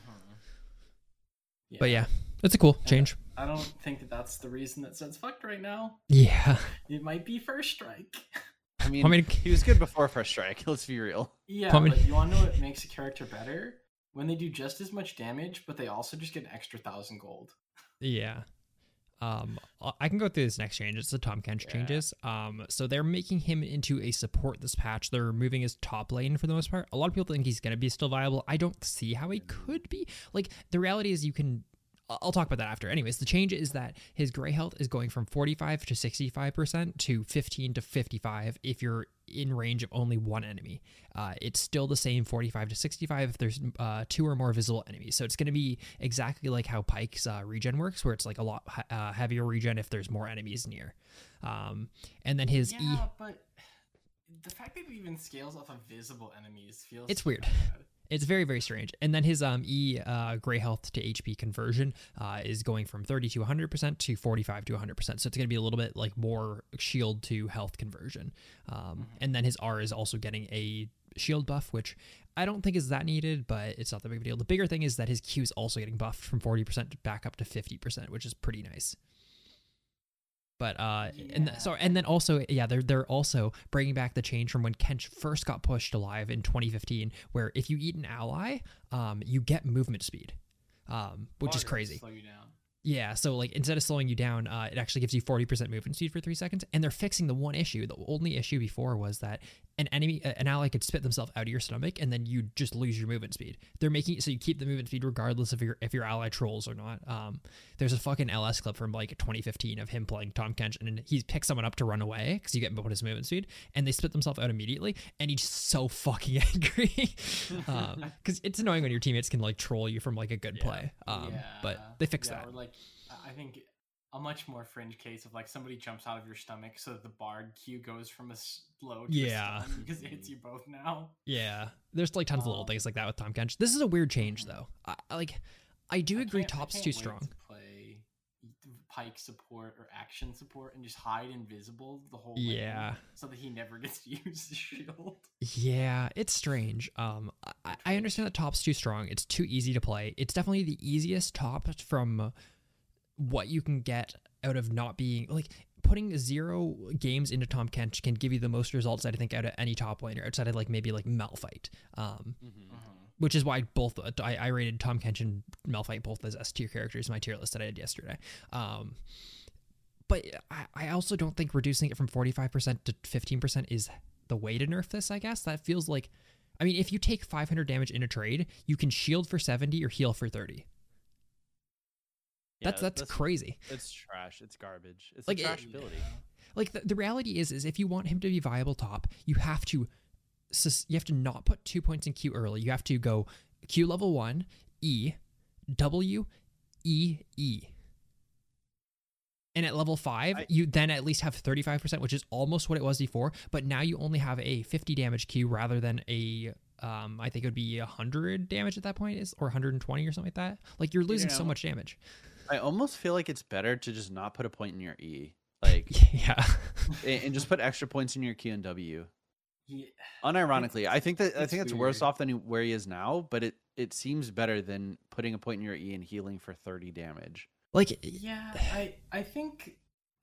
But yeah, it's a cool
And
change.
I don't think that that's the reason that Zed's fucked right now.
Yeah,
It might be first strike.
I mean,
I mean,
he was good before first strike. Let's be real.
yeah,
I mean-
but you want to know what makes a character better? When they do just as much damage, but they also just get an extra thousand gold.
yeah. Um, I- can go through this next change. It's the Tahm Kench
Yeah.
changes. Um, so they're making him into a support this patch. They're removing his top lane for the most part. A lot of people think he's gonna be still viable. I don't see how he could be. Like the reality is, you can. I'll talk about that after. Anyways, the change is that his gray health is going from 45 to 65% to 15 to 55 if you're in range of only one enemy. Uh, it's still the same 45 to 65 if there's uh, two or more visible enemies. So it's going to be exactly like how Pyke's uh, regen works, where it's like a lot uh, heavier regen if there's more enemies near. Um, and then his E.
yeah, but the fact that it even scales off of visible enemies feels
It's weird.
bad.
It's very very strange. And then his um E uh, gray health to HP conversion uh, is going from 30 to 100 percent to 45 to 100 percent. So it's going to be a little bit like more shield to health conversion. Um, and then his R is also getting a shield buff, which I don't think is that needed, but it's not that big of a deal. The bigger thing is that his Q is also getting buffed from 40% back up to 50%, which is pretty nice. But uh, and th- so and then also yeah, they're they're also bringing back the change from when Kench first got pushed alive in 2015, where if you eat an ally, um, you get movement speed, um, which is
Water will
crazy.
Slow you down.
Yeah, so like instead of slowing you down, uh, it actually gives you 40% movement speed for three seconds. And they're fixing the one issue. The only issue before was that an enemy, an ally could spit themselves out of your stomach, and then you just lose your movement speed. They're making it so you keep the movement speed regardless of your if your ally trolls or not. Um, there's a fucking LS clip from like 2015 of him playing Tahm Kench, and he picks someone up to run away because you get bonus movement speed, and they spit themselves out immediately, and he's so fucking angry because it's annoying when your teammates can like troll you from like a good
Yeah.
play. Um, but they fix
yeah,
that.
Or like, I think a much more fringe case of like somebody jumps out of your stomach, so that the bard Q goes from a slow to
Yeah.
a stun because it hits you both now.
Yeah, there's like tons of little
Um,
things like that with Tahm Kench. This is a weird change though. I, like, I do
I
agree. Top's too strong.
To play Pyke support or action support and just hide invisible the whole
Yeah.
so that he never gets to use the shield.
Yeah, it's strange. Um, I, I understand that Top's too strong. It's too easy to play. It's definitely the easiest top from what you can get out of not being like putting zero games into Tahm Kench can give you the most results I think out of any top laner outside of like maybe like Malphite. Um,
Mm-hmm.
which is why both I, I rated Tahm Kench and Malphite both as S tier characters in my tier list that I did yesterday. Um, but I, I also don't think reducing it from 45% to 15% is the way to nerf this, I guess. That feels like, I mean, if you take 500 damage in a trade, you can shield for 70 or heal for 30. That's, that's crazy.
It's trash. It's garbage. It's
Like,
a
it-
ability.
like the, the reality is is if you want him to be viable top you have to sus- you have to not put two points in q early you have to go q level 1 e w e e and at level 5
I-
you then at least have 35% which is almost what it was before but now you only have a 50 damage q rather than a um, I think it would be 100 damage at that point is or 120 or something like that. Like you're losing so
know,
much damage.
I almost feel like it's better to just not put a point in your E, like,
yeah.
and and just put extra points in your Q and W.
Yeah.
Unironically, I think that I
it's
think it's worse off than where he is now, but it it seems better than putting a point in your E and healing for thirty damage.
Like
Yeah, I I think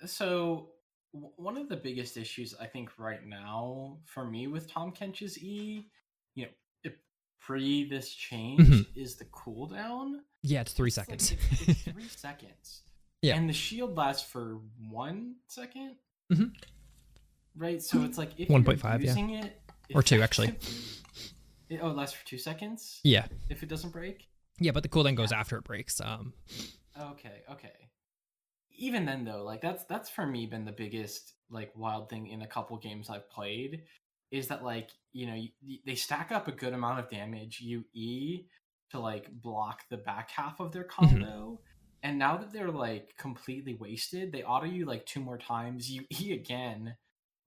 so. One of the biggest issues I think right now for me with Tahm Kench's E, you know, it, pre this change
Mhm.
is the cooldown.
Yeah, it's 3
It's like-
seconds.
it's, it's three seconds.
Yeah.
And the shield lasts for one second.
Mhm.
Right. So it's like if
1.5,
you're
yeah.
using it,
Or two, actually.
It, oh, it lasts for two seconds
yeah.
if it doesn't break.
Yeah, but the cooldown goes after it breaks. Um
Okay, okay. Even then though, like that's that's for me been the biggest like wild thing in a couple games I've played is that like, you know, you, they stack up a good amount of damage, you E to like block the back half of their combo. And now that they're like completely wasted, they auto you like two more times, you E again,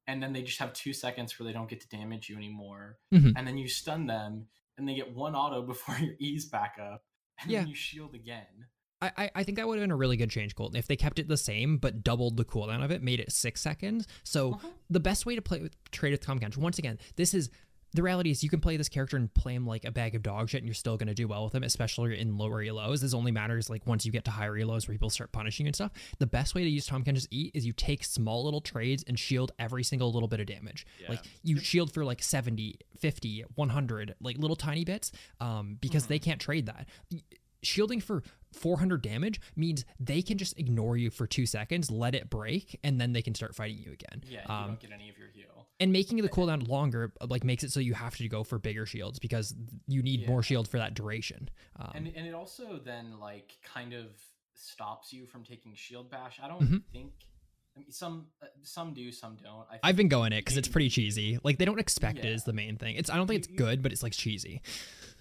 and then they just have 2 seconds where they don't get to damage you anymore.
Mhm.
And then you stun them and they get one auto before your E's back up. And
Yeah.
then you shield again.
I, I- think that would have been a really good change, Colton, if they kept it the same but doubled the cooldown of it, made it six seconds. So
Uh-huh.
the best way to play with trade with Tahm Kench, once again, this is the reality is you can play this character and play him like a bag of dog shit and you're still going to do well with him, especially in lower elos. This only matters like once you get to higher elos where people start punishing you and stuff. The best way to use Tahm Kench's E is you take small little trades and shield every single little bit of damage.
Yeah.
Like you shield for like 70, 50, 100, like little tiny bits um, because they can't trade that. Shielding for 400 damage means they can just ignore you for two seconds, let it break, and then they can start fighting you again.
Yeah, you
Um,
don't get any of your heal.
And making the cooldown longer uh, like makes it so you have to go for bigger shields because you need more shield for that duration. Um,
and and it also then like kind of stops you from taking shield bash. I don't
Mhm.
think I mean, some uh, some do, some don't. I
I've been going it because it's pretty cheesy. Like they don't expect it
Yeah.
is the main thing. It's I don't think it's good, but it's like cheesy.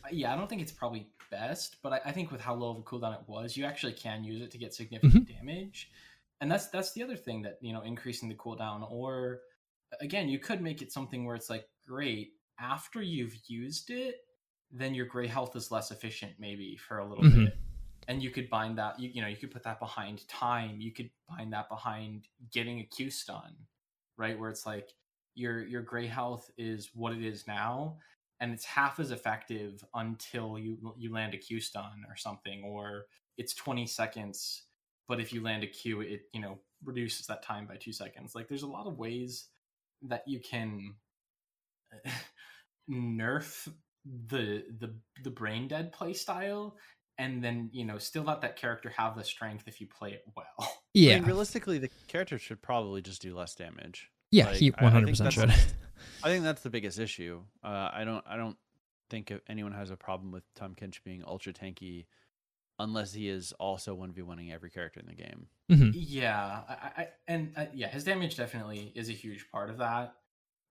uh, Yeah, I don't think it's probably best, but I, I think with how low of a cooldown it was, you actually can use it to get significant
Mm-hmm.
damage. And that's that's the other thing that you know increasing the cooldown, or again, you could make it something where it's like great after you've used it, then your gray health is less efficient maybe for a little
Mhm.
bit. And you could bind that you, you know, you could put that behind time, you could bind that behind getting a Q stun, right? Where it's like your your gray health is what it is now and it's half as effective until you you land a Q stun or something or it's 20 seconds but if you land a Q it you know reduces that time by 2 seconds. Like there's a lot of ways that you can nerf the the the brain dead play style and then you know still let that character have the strength if you play it well
I
Yeah,
mean, realistically, the character should probably just do less damage.
yeah,
like,
he
I- I
100% should.
I think that's the biggest issue. Uh, I don't. I don't think if anyone has a problem with Tahm Kench being ultra tanky, unless he is also one v oneing every character in the game.
Mhm.
yeah I, I and uh, yeah his damage definitely is a huge part of that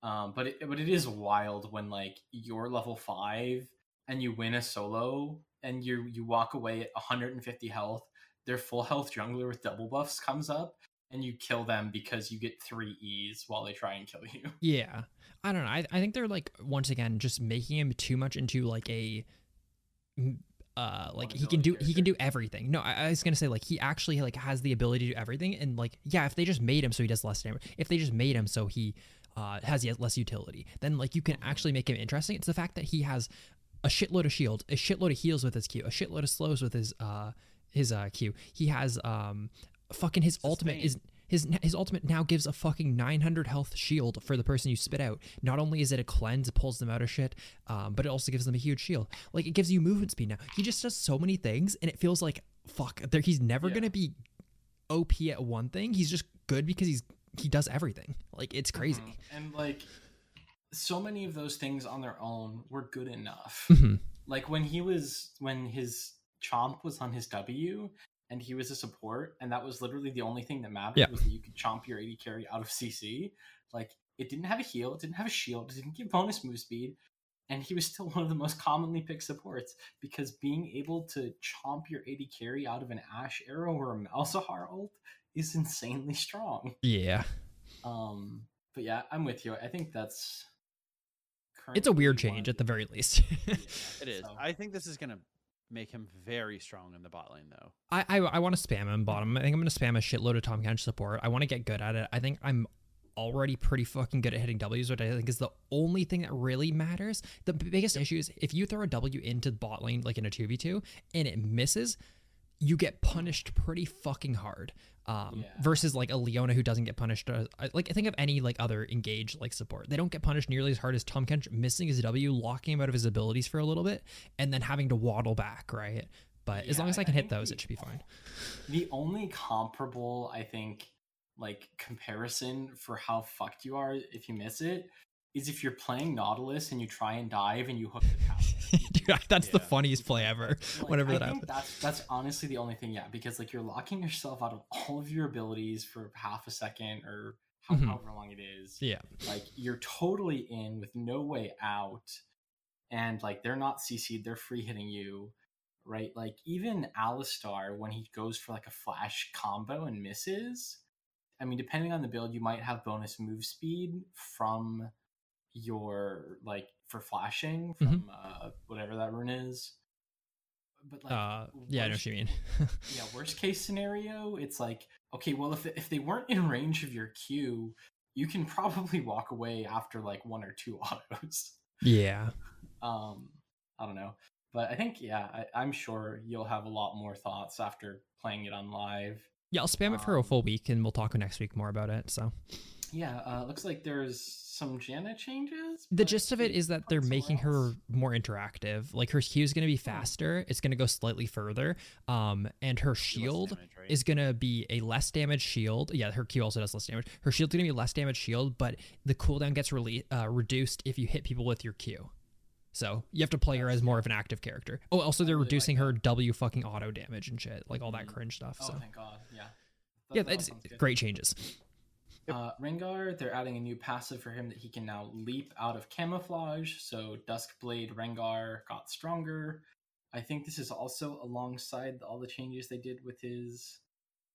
um but it but it is wild when like you're level 5 and you win a solo and you you walk away at 150 health their full health jungler with double buffs comes up and you kill them because you get 3 e's while they try and kill you
Yeah. I don't know. I, I think they're like once again just making him too much into like a m- uh like he can do
ability
he can do everything. No, I, I was gonna say like he actually like has the ability to do everything and like yeah, if they just made him so he does less damage, if they just made him so he uh has yet less utility, then like you can actually make him interesting. It's the fact that he has a shitload of shield, a shitload of heals with his Q, a shitload of slows with his uh his uh Q. He has um fucking his ultimate is his his ultimate now gives a fucking 900 health shield for the person you spit out. Not only is it a cleanse, it pulls them out of shit, um, but it also gives them a huge shield. Like it gives you movement speed now. He just does so many things, and it feels like fuck. There, he's never
Yeah.
gonna be OP at one thing. He's just good because he's he does everything. Like it's crazy.
Mhm. and like so many of those things on their own were good enough
Mhm.
like when he was when his chomp was on his W and he was a support and that was literally the only thing that mattered
Yeah.
was that you could chomp your AD carry out of CC. Like it didn't have a heal, it didn't have a shield, it didn't give bonus move speed, and he was still one of the most commonly picked supports because being able to chomp your AD carry out of an Ashe arrow or a Malzahar ult is insanely strong.
Yeah,
Um but yeah, I'm with you. I think that's
it's a weird change at the
the-
very least.
It is.
So-
I think this is gonna make him very strong in the bot lane, though.
I I, I want to spam him bottom. I think I'm to spam a shitload of Tahm Kench support. I want to get good at it. I think I'm already pretty fucking good at hitting W's, which I think is the only thing that really matters. The biggest issue is if you throw a W into bot lane, like in a 2v2, and it misses, you get punished pretty fucking hard. Um,
Yeah.
versus like a Leona who doesn't get punished. Uh, like I think of any like other engaged like support, they don't get punished nearly as hard as Tahm Kench missing his W, locking him out of his abilities for a little bit, and then having to waddle back, right? But as long as I
I
can hit those,
the-
it should be fine.
The only comparable, I think, like comparison for how fucked you are if you miss it is if you're playing Nautilus and you try and dive and you hook the tower.
Dude, that's the funniest play ever.
Like,
Whenever
I
that
think
happens.
that's that's honestly the only thing, yeah, because like you're locking yourself out of all of your abilities for half a second or how,
Mhm.
however long it is.
Yeah.
Like you're totally in with no way out, and like they're not CC'd, they're free hitting you, right? Like even Alistar when he goes for like a flash combo and misses. I mean, depending on the build, you might have bonus move speed from your like for flashing
Mhm.
from uh, whatever that rune is. But like,
uh, yeah, I know what you mean.
yeah, worst case scenario, it's like okay, well if if they weren't in range of your Q, you can probably walk away after like one or two autos.
yeah.
Um, I don't know, but I think yeah, I, I'm sure you'll have a lot more thoughts after playing it on live.
Yeah, I'll spam it for a
Um,
full week and we'll talk next week more about it. So
Yeah, uh, looks like there's some Janna changes.
the gist of it is that they're making her more interactive. Like her Q is going to be faster. It's going to go slightly further. Um, and her shield
damage, right?
is going to be a less damage shield. Yeah, her Q also does less damage. Her shield's going to be less damage shield, but the cooldown gets rele- uh, reduced if you hit people with your Q. So you have to play her as more of an active character. Oh, also they're
really like
reducing her. W fucking auto damage and shit, like all that
Mhm.
cringe stuff.
Oh,
So
thank God. Yeah.
yeah,
That all
that's great changes.
Uh, Rengar, they're adding a new passive for him that he can now leap out of camouflage. So Duskblade Rengar got stronger. I think this is also alongside all the changes they did with his.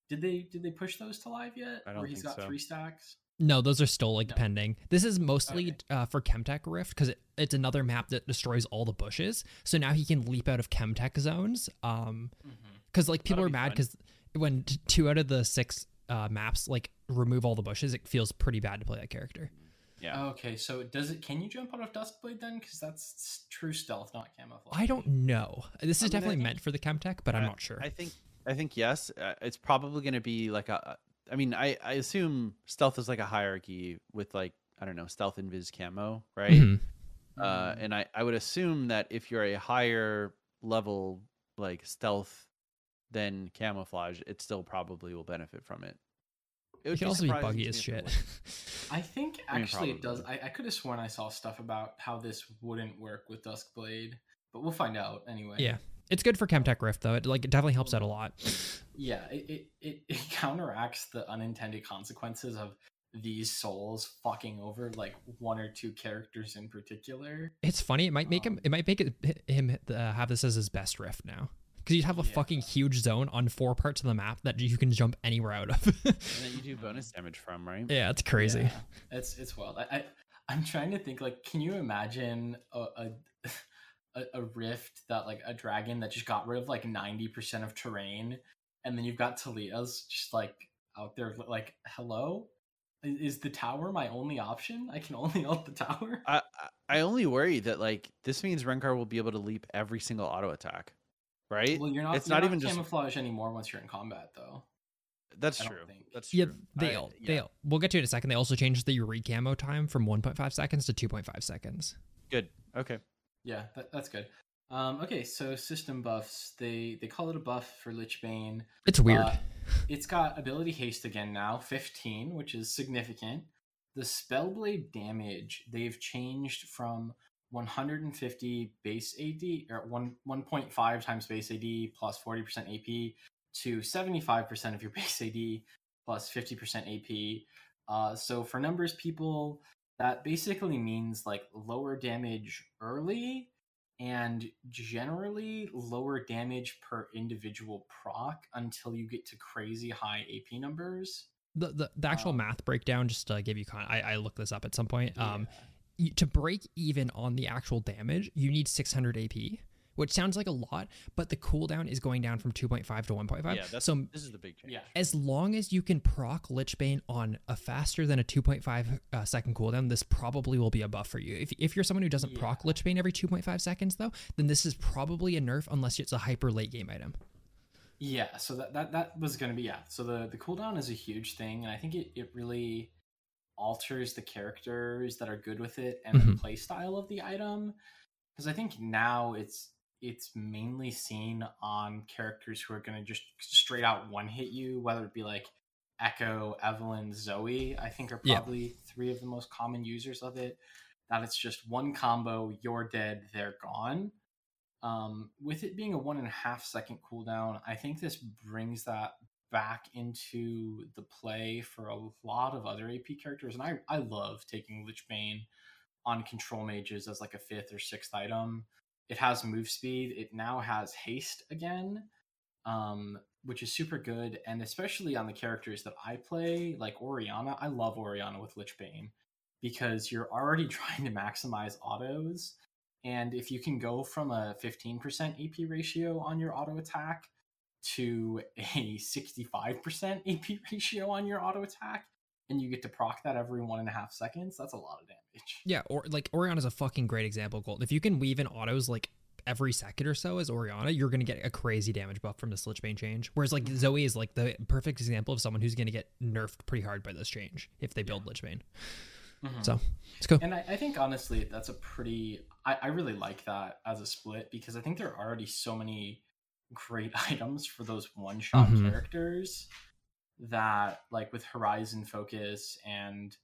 Did they did they push those to live yet?
I don't
Where he's
think
got
so.
three stacks.
No, those are still like
No.
pending. This is mostly
Okay.
uh, for Chemtech Rift because it, it's another map that destroys all the bushes. So now he can leap out of Chemtech zones. Um, because like people
That'll
are
be
mad because when t- two out of the six uh, maps like remove all the bushes, it feels pretty bad to play that character.
Yeah.
Okay, so does it? Can you jump out of Duskblade then? Because that's true stealth, not camouflage.
I don't know. This
I
is
mean,
definitely
think-
meant for the Chemtech, but I'm
I-
not sure.
I think I think yes. Uh, it's probably going to be like a. I mean, I I assume stealth is like a hierarchy with like I don't know stealth and vis camo, right?
Mhm.
Uh, and I I would assume that if you're a higher level like stealth than camouflage, it still probably will benefit from it. It
It
would
can also be buggy as shit.
I think
I mean,
actually it does. I, I could have sworn I saw stuff about how this wouldn't work with Duskblade, but we'll find out anyway.
yeah, it's good for Chemtech Rift though. It like it definitely helps out a lot.
Yeah, it, it, it, it counteracts the unintended consequences of these souls fucking over like one or two characters in particular.
It's funny. It might make him.
Um,
It might make it him uh, have this as his best rift now. Because you have a
Yeah.
fucking huge zone on four parts of the map that you can jump anywhere out of.
and then you do bonus damage from right.
yeah, it's crazy.
Yeah, it's it's wild. I, I I'm trying to think like, can you imagine a, a a a rift that like a dragon that just got rid of like ninety percent of terrain, and then you've got Taliyah's just like out there like, hello, is the tower my only option? I can only ult the tower.
I I I only worry that like this means Rengar will be able to leap every single auto attack, right?
Well, you're not.
It's
you're
not even just-
camouflage anymore once you're in combat, though.
That's
I don't
true. That's
Yeah,
true.
they
I- yeah.
they al- we'll get to it in a second. They also changed the recamo time from 1.5 seconds to 2.5 seconds.
good. Okay.
Yeah, that, that's good. Um, okay, so system buffs. They they call it a buff for Lichbane.
It's weird.
Uh, it's got ability haste again now, 15, which is significant. The spellblade damage they've changed from 150 base AD or 1 1.5 times base AD plus 40% AP to 75% of your base AD plus 50% AP. Uh, so for numbers people, that basically means like lower damage early and generally lower damage per individual proc until you get to crazy high AP numbers.
the, the the actual
um,
math breakdown, just to give you con, I I looked this up at some point. Um,
Yeah.
You, to break even on the actual damage, you need 600 AP, which sounds like a lot, but the cooldown is going down from 2.5 to 1.5.
Yeah, that's
so
this is the big change.
yeah,
as long as you can proc Lichbane on a faster than a 2.5 uh, second cooldown, this probably will be a buff for you. If, if you're someone who doesn't proc
Yeah.
Lichbane every 2.5 seconds, though, then this is probably a nerf unless it's a hyper late game item.
yeah. So that that, that was going to be yeah. So the the cooldown is a huge thing, and I think it it really alters the characters that are good with it and the
Mhm.
play style of the item. Because I think now it's it's mainly seen on characters who are going to just straight out one hit you, whether it be like Ekko, Evelynn, Zoe. I think are
Yeah.
probably three of the most common users of it. That it's just one combo, you're dead, they're gone. Um, with it being a one and a half second cooldown, I think this brings that back into the play for a lot of other AP characters. And I, I love taking Lichbane on control mages as like a fifth or sixth item. It has move speed. It now has haste again, um, which is super good. And especially on the characters that I play, like Orianna, I love Orianna with Lichbane because you're already trying to maximize autos. And if you can go from a 15% AP ratio on your auto attack to a 65% AP ratio on your auto attack, and you get to proc that every one and a half seconds, that's a lot of damage.
Yeah, or like Orianna's a fucking great example, Gold. If you can weave in autos like every second or so as Orianna, you're gonna get a crazy damage buff from this Lichbane change. Whereas like Zoe is like the perfect example of someone who's gonna get nerfed pretty hard by this change if they build Lichbane.
Mhm.
So it's cool.
And I, I think honestly, that's a pretty. I, I really like that as a split because I think there are already so many great items for those one shot
Mhm.
characters that, like with Horizon Focus and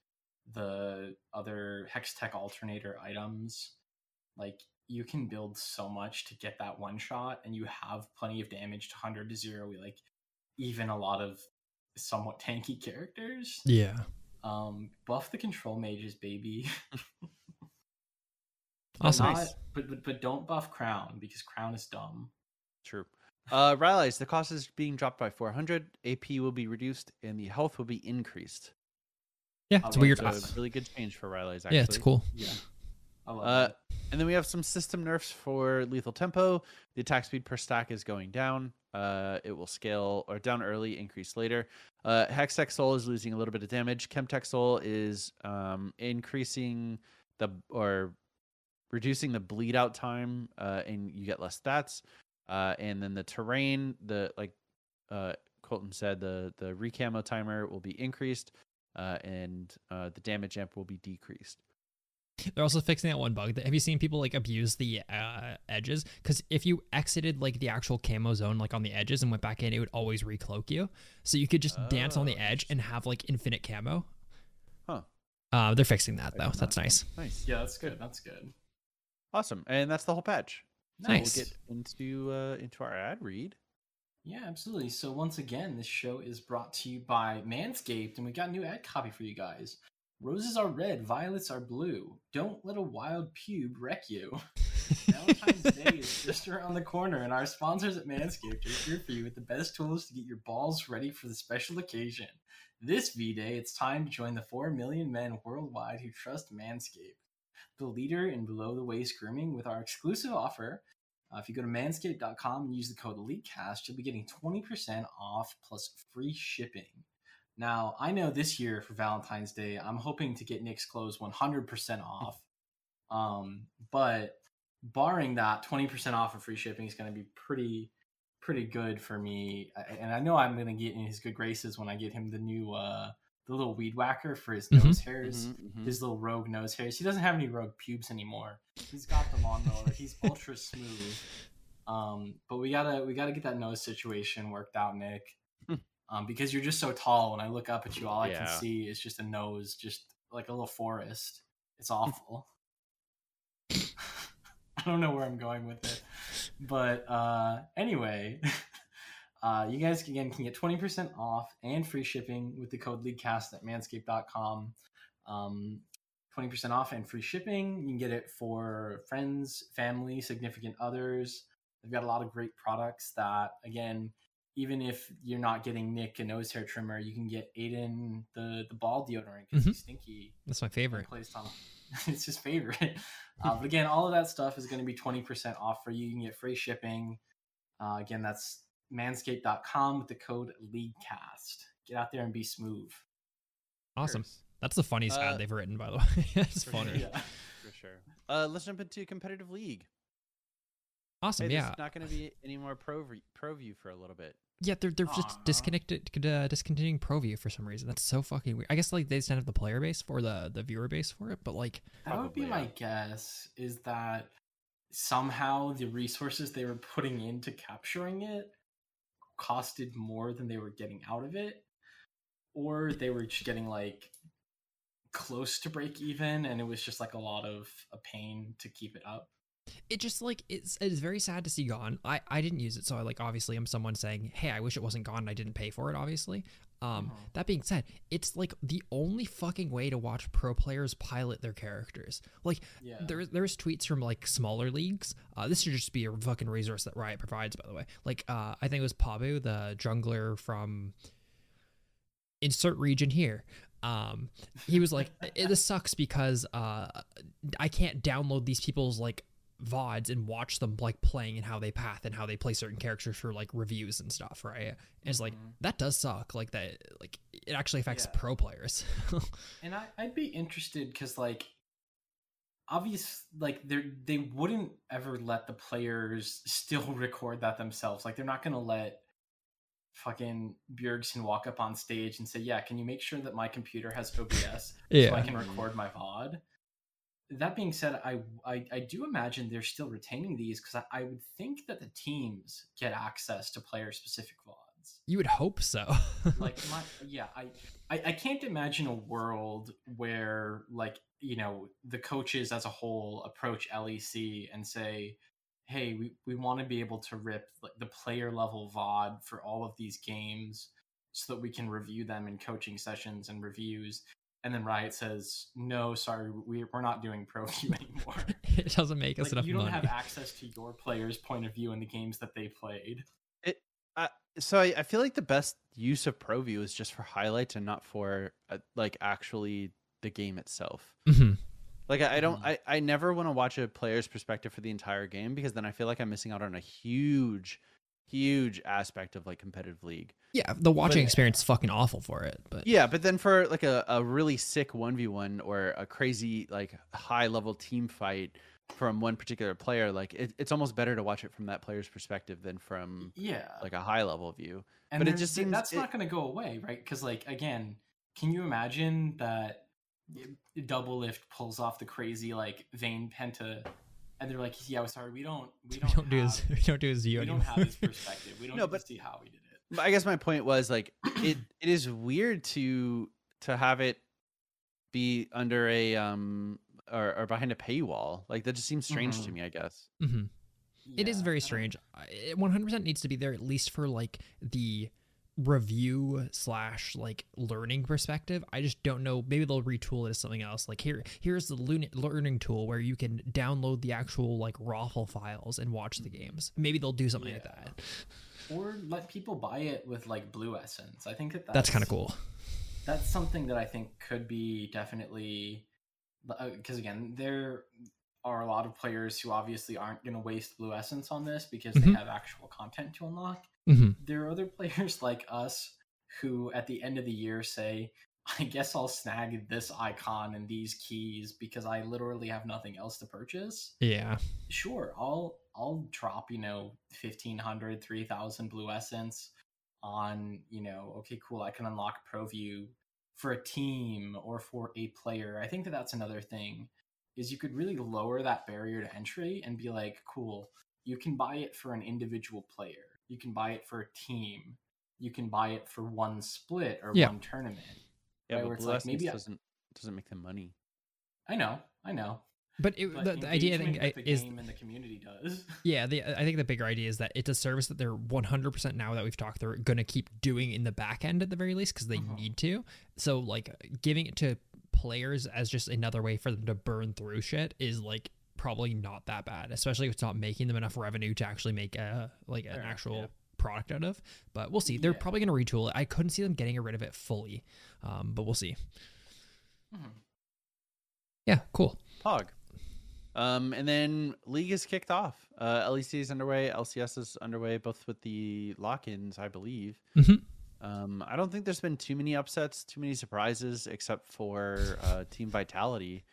the other Hextech Alternator items, like you can build so much to get that one shot, and you have plenty of damage to hundred to zero. we Like even a lot of somewhat tanky characters.
Yeah.
Um, buff the control mages, baby.
Awesome.
Not- but, but but don't buff crown because crown is dumb.
True. Uh, Rylai's, the cost is being dropped by 400. AP will be reduced and the health will be increased.
Yeah,
I
it's
love
weird.
that.
It's a really good change for Rylai's. Actually.
yeah, it's cool.
Yeah. I love
Uh, and then we have some system nerfs for lethal tempo. The attack speed per stack is going down. Uh, it will scale or down early, increase later. Uh, Hextech Soul is losing a little bit of damage. Chemtech Soul is um, increasing the or reducing the bleed out time, uh, and you get less stats. Uh, and then the terrain, the like uh, Colton said, the the recamo timer will be increased, uh, and uh, the damage amp will be decreased.
They're also fixing that one bug. That, have you seen people like abuse the uh, edges? Because if you exited like the actual camo zone, like on the edges, and went back in, it would always recloak you. So you could just dance on the
Oh,
edge and have like infinite camo.
Huh.
Uh, they're fixing that though. That's nice.
Nice.
Yeah, that's good. That's good.
Awesome. And that's the whole patch. Now
Nice.
We'll get into uh, into our ad read.
Yeah, absolutely. So once again, this show is brought to you by Manscaped, and we got a new ad copy for you guys. Roses are red, violets are blue. Don't let a wild pube wreck you. Valentine's Day is just around the corner, and our sponsors at Manscaped are here for you with the best tools to get your balls ready for the special occasion. This V Day, it's time to join the 4 million men worldwide who trust Manscaped, the leader in below the waist grooming, with our exclusive offer. Uh, if you go to manscaped.com and use the code LEAGUECAST, you'll be getting 20% off plus free shipping. Now, I know this year for Valentine's Day, I'm hoping to get Nick's clothes 100% off. Um, but barring that, 20% off of free shipping is going to be pretty pretty good for me. And I know I'm going to get in his good graces when I get him the new uh the little weed whacker for his
Mhm.
nose hairs,
Mhm, mhm.
his little rogue nose hairs. He doesn't have any rogue pubes anymore. He's got the lawnmower. He's ultra smooth. Um, but we gotta we gotta get that nose situation worked out, Nick.
Hmm.
um, because you're just so tall. When I look up at you, all I
Yeah.
can see is just a nose, just like a little forest. It's awful. I don't know where I'm going with it, but uh, anyway, uh, you guys again can get 20% off and free shipping with the code LEAGUECAST at manscaped.com. Um, 20% off and free shipping. You can get it for friends, family, significant others. They've got a lot of great products that, again, even if you're not getting Nick a nose hair trimmer, you can get Aiden the the ball deodorant because he's stinky.
That's my favorite.
Plays on. it's his favorite. Uh, but again, all of that stuff is going to be 20% off for you. You can get free shipping. Uh, again, that's manscaped.com with the code LEAGUECAST. Get out there and be smooth.
Awesome.
Cheers.
That's the funniest
Uh,
ad they've written, by the way. it's funny.
sure.
Yeah.
For sure. Uh, let's jump into competitive league.
Awesome.
Hey,
yeah.
There's not going to be any more pro v- pro view for a little bit.
Yeah, they're they're
Aw.
just disconnected, uh, discontinuing ProView for some reason. That's so fucking weird. I guess like they just don't have the player base for the the viewer base for it, but like
That would be
Probably,
my guess is that somehow the resources they were putting into capturing it costed more than they were getting out of it or they were just getting like close to break even and it was just like a lot of a pain to keep it up
it just like it's it's very sad to see gone. I I didn't use it, so I like obviously I'm someone saying, hey, I wish it wasn't gone. I didn't pay for it, obviously. Um,
Mhm.
that being said, it's like the only fucking way to watch pro players pilot their characters. Like
yeah
there, there's tweets from like smaller leagues. Uh, this should just be a fucking resource that Riot provides, by the way. Like, uh, I think it was Pabu, the jungler from insert region here. Um, he was like, "It- "This sucks because uh, I can't download these people's like vods and watch them like playing and how they path and how they play certain characters for like reviews and stuff." Right? And it's like
Mhm.
that does suck. Like that, like it actually affects
Yeah.
pro players.
and I, i'd be interested because like obvious like they they wouldn't ever let the players still record that themselves like they're not gonna let fucking Bjergsen walk up on stage and say yeah can you make sure that my computer has obs so i can record my vod that being said I, I i do imagine they're still retaining these because I, I would think that the teams get access to player specific vods
you would hope so.
like my yeah I, I i can't imagine a world where like you know the coaches as a whole approach lec and say hey we, we want to be able to rip like, the player level vod for all of these games so that we can review them in coaching sessions and reviews and then riot says no sorry we, we're not doing pro view anymore
it doesn't make us
like,
enough
you don't
money.
have access to your players point of view in the games that they played It.
so I, I feel like the best use of pro view is just for highlights and not for uh, like actually the game itself.
hmm
Like I, I don't,
Mhm.
I, I never want to watch a player's perspective for the entire game because then I feel like I'm missing out on a huge, huge aspect of like competitive league.
Yeah, the watching
But-
experience is fucking awful for it. But
Yeah, but then for like a, a really sick one v one or a crazy like high level team fight from one particular player, like it, it's almost better to watch it from that player's perspective than from
Yeah.
like a high level view.
and
but it just seems-
that's
it-
not going to go away, right? Because like again, can you imagine that double lift pulls off the crazy like vein penta, and they're like, "Yeah, we're sorry, we don't, we
we
don't,
don't do his we don't do his
we
Zio
don't have his perspective. We don't
No, but-
see how he did it."
But I guess my point was like it it is weird to to have it be under a um or, or behind a paywall. Like that just seems strange to
Mhm.
me, I guess.
hmm It is very strange. It 100% needs to be there at least for like the review slash like learning perspective. I just don't know. Maybe they'll retool it as something else. Like here, here's the learn- learning tool where you can download the actual like raffle files and watch the games. Maybe they'll do something like that.
Or let people buy it with like blue essence. I think that that's,
That's kind of cool.
That's something that I think could be definitely because again, there are a lot of players who obviously aren't going to waste blue essence on this because they
Mhm.
have actual content to unlock.
Hmm
there are other players like us who at the end of the year say i guess i'll snag this icon and these keys because i literally have nothing else to purchase.
Yeah.
sure i'll i'll drop you know 1500 3000 blue essence on you know okay cool i can unlock pro view for a team or for a player. I think that that's another thing is you could really lower that barrier to entry and be like cool you can buy it for an individual player you can buy it for a team you can buy it for one split or
Yeah.
one tournament
Yeah,
Right, where
but
it's
Blue
like, maybe I-
doesn't doesn't make them money.
i know i know
But, it,
but
the, the idea I think I-
the
is
game and the community does
Yeah, the, I think the bigger idea is that it's a service that they're 100% now that we've talked, they're going to keep doing in the back end at the very least because they
Uh-huh.
need to. So, like, giving it to players as just another way for them to burn through shit is like probably not that bad, especially if it's not making them enough revenue to actually make a like an
Fair enough,
actual
yeah.
product out of. But we'll see. They're
Yeah.
probably going to retool it. I couldn't see them getting rid of it fully, um, but we'll see.
Mhm.
Yeah, cool.
Pog. Um, and then league is kicked off. Uh, LEC is underway. LCS is underway, both with the lock-ins, I believe.
Mhm.
Um, I don't think there's been too many upsets, too many surprises, except for uh, Team Vitality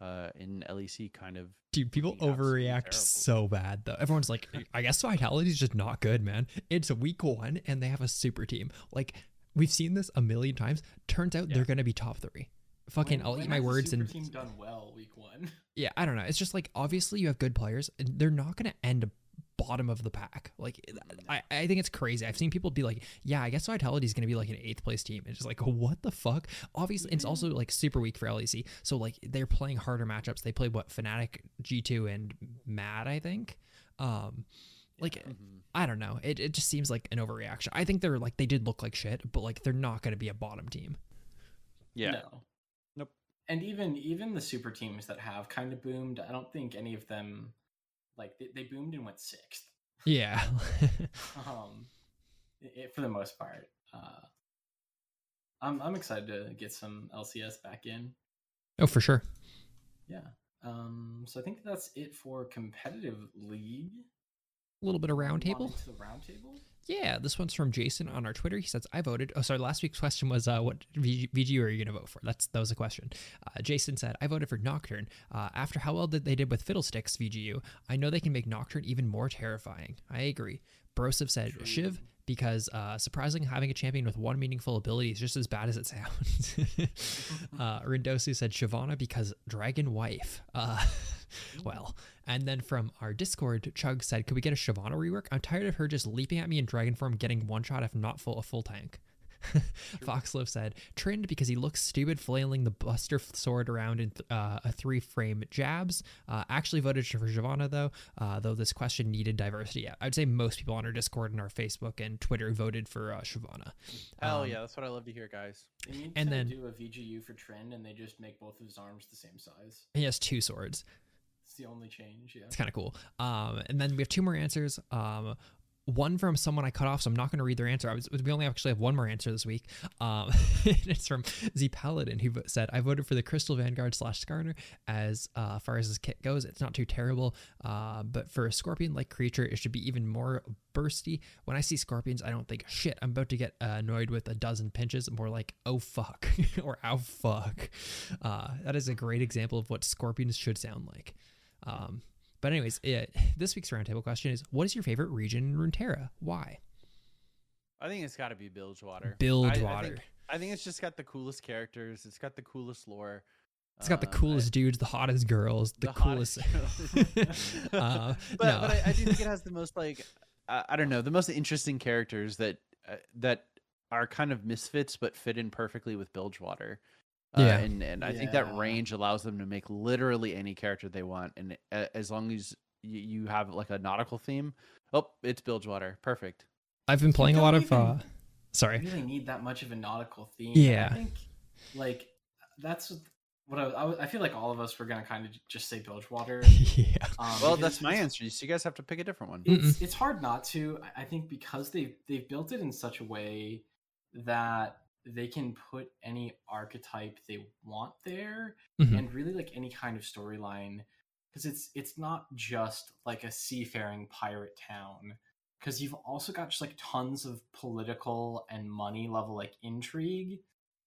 uh, in LEC. Kind of
Dude, people overreact
terrible.
so bad though. Everyone's like, I guess Vitality's just not good, man. It's week one and they have a super team. Like, we've seen this a million times. Turns out
Yeah.
they're gonna be top three. Fucking,
When-
I'll
when
eat my words
super
and
team done well week one.
yeah, I don't know. It's just like obviously you have good players. and They're not gonna end bottom of the pack. Like, I, I think it's crazy. I've seen people be like, yeah, I guess Vitality is gonna be like an eighth place team. It's just like, what the fuck? Obviously, it's also like super weak for LEC. So like they're playing harder matchups. They play what Fnatic, G two, and Mad, I think. Um, like
mhm.
I don't know. It it just seems like an overreaction. I think they're like they did look like shit, but like they're not gonna be a bottom team.
yeah.
No.
Nope.
And even even the super teams that have kind of boomed, I don't think any of them like they, they boomed and went sixth.
Yeah.
Um, i i- for the most part, uh, I'm I'm excited to get some LCS back in.
oh, for sure.
Yeah. Um, so I think that's it for competitive league.
A little bit of roundtable.
the roundtable.
Yeah, this one's from Jason on our Twitter. He says, "I voted." Oh, sorry. Last week's question was, uh, "What VG, VGU are you going to vote for?" That's that was a question. Uh, Jason said, "I voted for Nocturne. Uh, after how well did they did with Fiddlesticks VGU, I know they can make Nocturne even more terrifying." I agree. Broseph said. "Shiv." Because uh, surprising, having a champion with one meaningful ability is just as bad as it sounds. uh, Rindosu said Shyvana because Dragon Wife. Uh, well, and then from our Discord, Chug said, "Could we get a Shyvana rework? I'm tired of her just leaping at me in dragon form, getting one shot if not full a full tank." Foxloaf said, "Trynd because he looks stupid flailing the Buster sword around in uh, a three frame jabs." Uh, actually voted for Shyvana though, uh, though this question needed diversity. Yeah, I'd say most people on our Discord and our Facebook and Twitter voted for uh, Shyvana.
Hell
Um,
yeah, that's what I love to hear, guys.
They
And then-
do a VGU for Trynd, and they just make both of his arms the same size.
He has two swords.
It's the only change. Yeah.
It's kind of cool. Um, and then we have two more answers. Um, one from someone I cut off, so I'm not going to read their answer. Was we only actually have one more answer this week. Um, it's from Z Paladin, who said, "I voted for the Crystal Vanguard slash Skarner. As uh, far as his kit goes, it's not too terrible, uh, but for a scorpion-like creature, it should be even more bursty. When I see scorpions, I don't think shit. I'm about to get annoyed with a dozen pinches. More like oh fuck or ow fuck. Uh, that is a great example of what scorpions should sound like." Um, but anyways, it, this week's roundtable question is: What is your favorite region in Runeterra? Why?
I think it's got to be Bilgewater.
Bilgewater.
I, I, think, I think it's just got the coolest characters. It's got the coolest lore.
It's got the coolest um, dudes, the hottest girls, the, the coolest.
uh, but no. but I, I, do think it has the most like uh, I don't know the most interesting characters that uh, that are kind of misfits but fit in perfectly with Bilgewater. Uh, yeah, and and I yeah. think that range allows them to make literally any character they want, and as long as you, you have like a nautical theme, oh, it's Bilgewater, perfect.
I've been playing a lot of. uh Sorry,
really need that much of a nautical theme.
Yeah,
I think like that's what I, I, feel like all of us were gonna kind of just say Bilgewater.
yeah.
Um, well, that's my answer. So you guys have to pick a different one.
It's, it's hard not to. I think because they've they've built it in such a way that they can put any archetype they want there mm-hmm. and really like any kind of storyline because it's it's not just like a seafaring pirate town because you've also got just like tons of political and money level like intrigue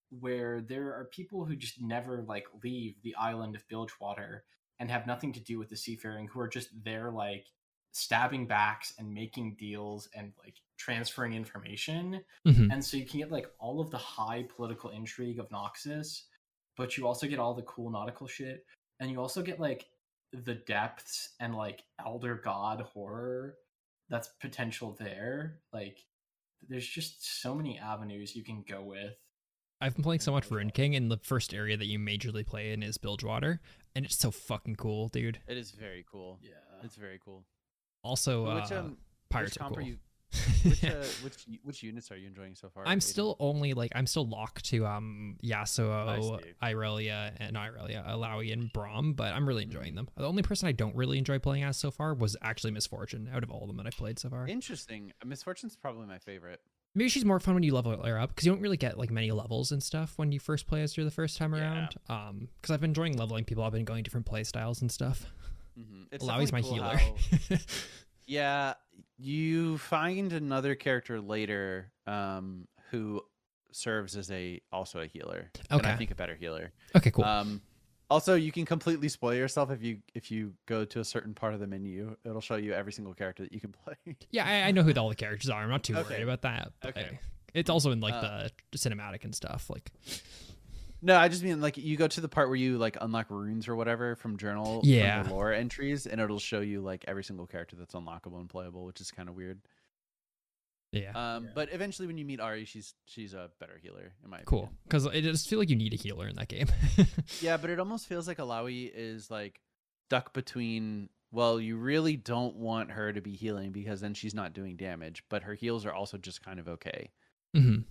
where there are people who just never like leave the island of Bilgewater and have nothing to do with the seafaring who are just there like stabbing backs and making deals and like transferring information. Mm-hmm. And so you can get like all of the high political intrigue of Noxus, but you also get all the cool nautical shit. And you also get like the depths and like elder god horror that's potential there. Like there's just so many avenues you can go with.
I've been playing so much Ruined King, and the first area that you majorly play in is Bilgewater, and it's so fucking cool, dude.
It is very cool.
Yeah,
it's very cool.
Also, which, uh, um, pirates which are cool.
You, which, uh, which, which units are you enjoying so far?
I'm still only like I'm still locked to um Yasuo, Irelia, and Irelia, Illaoi, and Braum, but I'm really enjoying them. The only person I don't really enjoy playing as so far was actually Miss Fortune. Out of all of them that I've played so far,
interesting. Miss Fortune's probably my favorite.
Maybe she's more fun when you level her up because you don't really get like many levels and stuff when you first play as her the first time yeah. around. Um, because I've been enjoying leveling people. I've been going different play styles and stuff. Mm-hmm. Illaoi's my cool healer.
How... Yeah, you find another character later um, who serves as a also a healer. Okay. And I think a better healer.
Okay, cool.
Um, also, you can completely spoil yourself if you if you go to a certain part of the menu. It'll show you every single character that you can play.
Yeah, I, I know who all the characters are. I'm not too okay. worried about that. okay. It's also in like uh, the cinematic and stuff. Like,
no, I just mean like you go to the part where you like unlock runes or whatever from journal
yeah.
from lore entries, and it'll show you like every single character that's unlockable and playable, which is kind of weird.
Yeah.
Um,
yeah.
but eventually when you meet Ahri, she's she's a better healer in my
cool because it does feel like you need a healer in that game.
yeah, but it almost feels like Illaoi is like stuck between. Well, you really don't want her to be healing because then she's not doing damage, but her heals are also just kind of okay.
Mm-hmm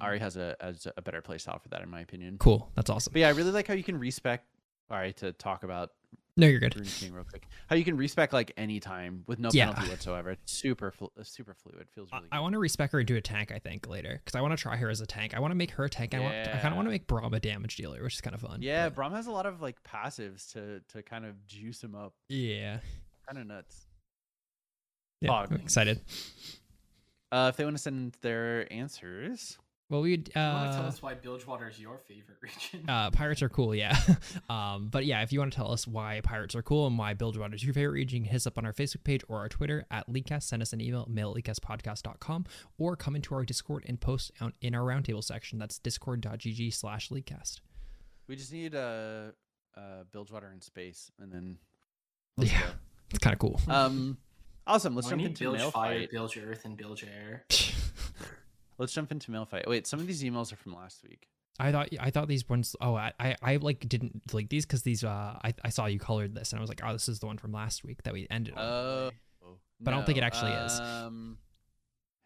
mm-hmm. Has a has a better playstyle for that, in my opinion.
Cool, that's awesome.
But yeah, I really like how you can respec. Ahri to talk about.
No, you're good.
Ruined King real quick. How you can respec like anytime with no yeah. penalty whatsoever. It's super flu- super fluid. Feels really.
I, I want to respec her into a tank. I think later because I want to try her as a tank. I want to make her a tank. Yeah. I want. I kind of want to make Braum a damage dealer, which is kind of fun.
Yeah, but... Braum has a lot of like passives to to kind of juice him up.
Yeah.
Kind of nuts.
Yeah, I'm excited.
Uh, if they want to send their answers,
well, we'd
uh, want to tell us why Bilgewater is your favorite region.
Uh, pirates are cool, yeah. um, but yeah, if you want to tell us why pirates are cool and why Bilgewater is your favorite region, hit us up on our Facebook page or our Twitter at Leaguecast. Send us an email, mail at leaguecastpodcast.com, or come into our Discord and post in our roundtable section. That's discord.gg slash Leaguecast.
We just need uh, uh, Bilgewater in space, and then
yeah, go. it's kind of cool.
Um, awesome. Let's well, jump into
Bilge
mail
fire,
fight.
Bilge earth, and Bilge air.
Let's jump into mail fight. Wait, some of these emails are from last week.
I thought I thought these ones. Oh, I I, I like didn't like these because these. Uh, I I saw you colored this and I was like, oh, this is the one from last week that we ended.
Oh,
but no, I don't think it actually um,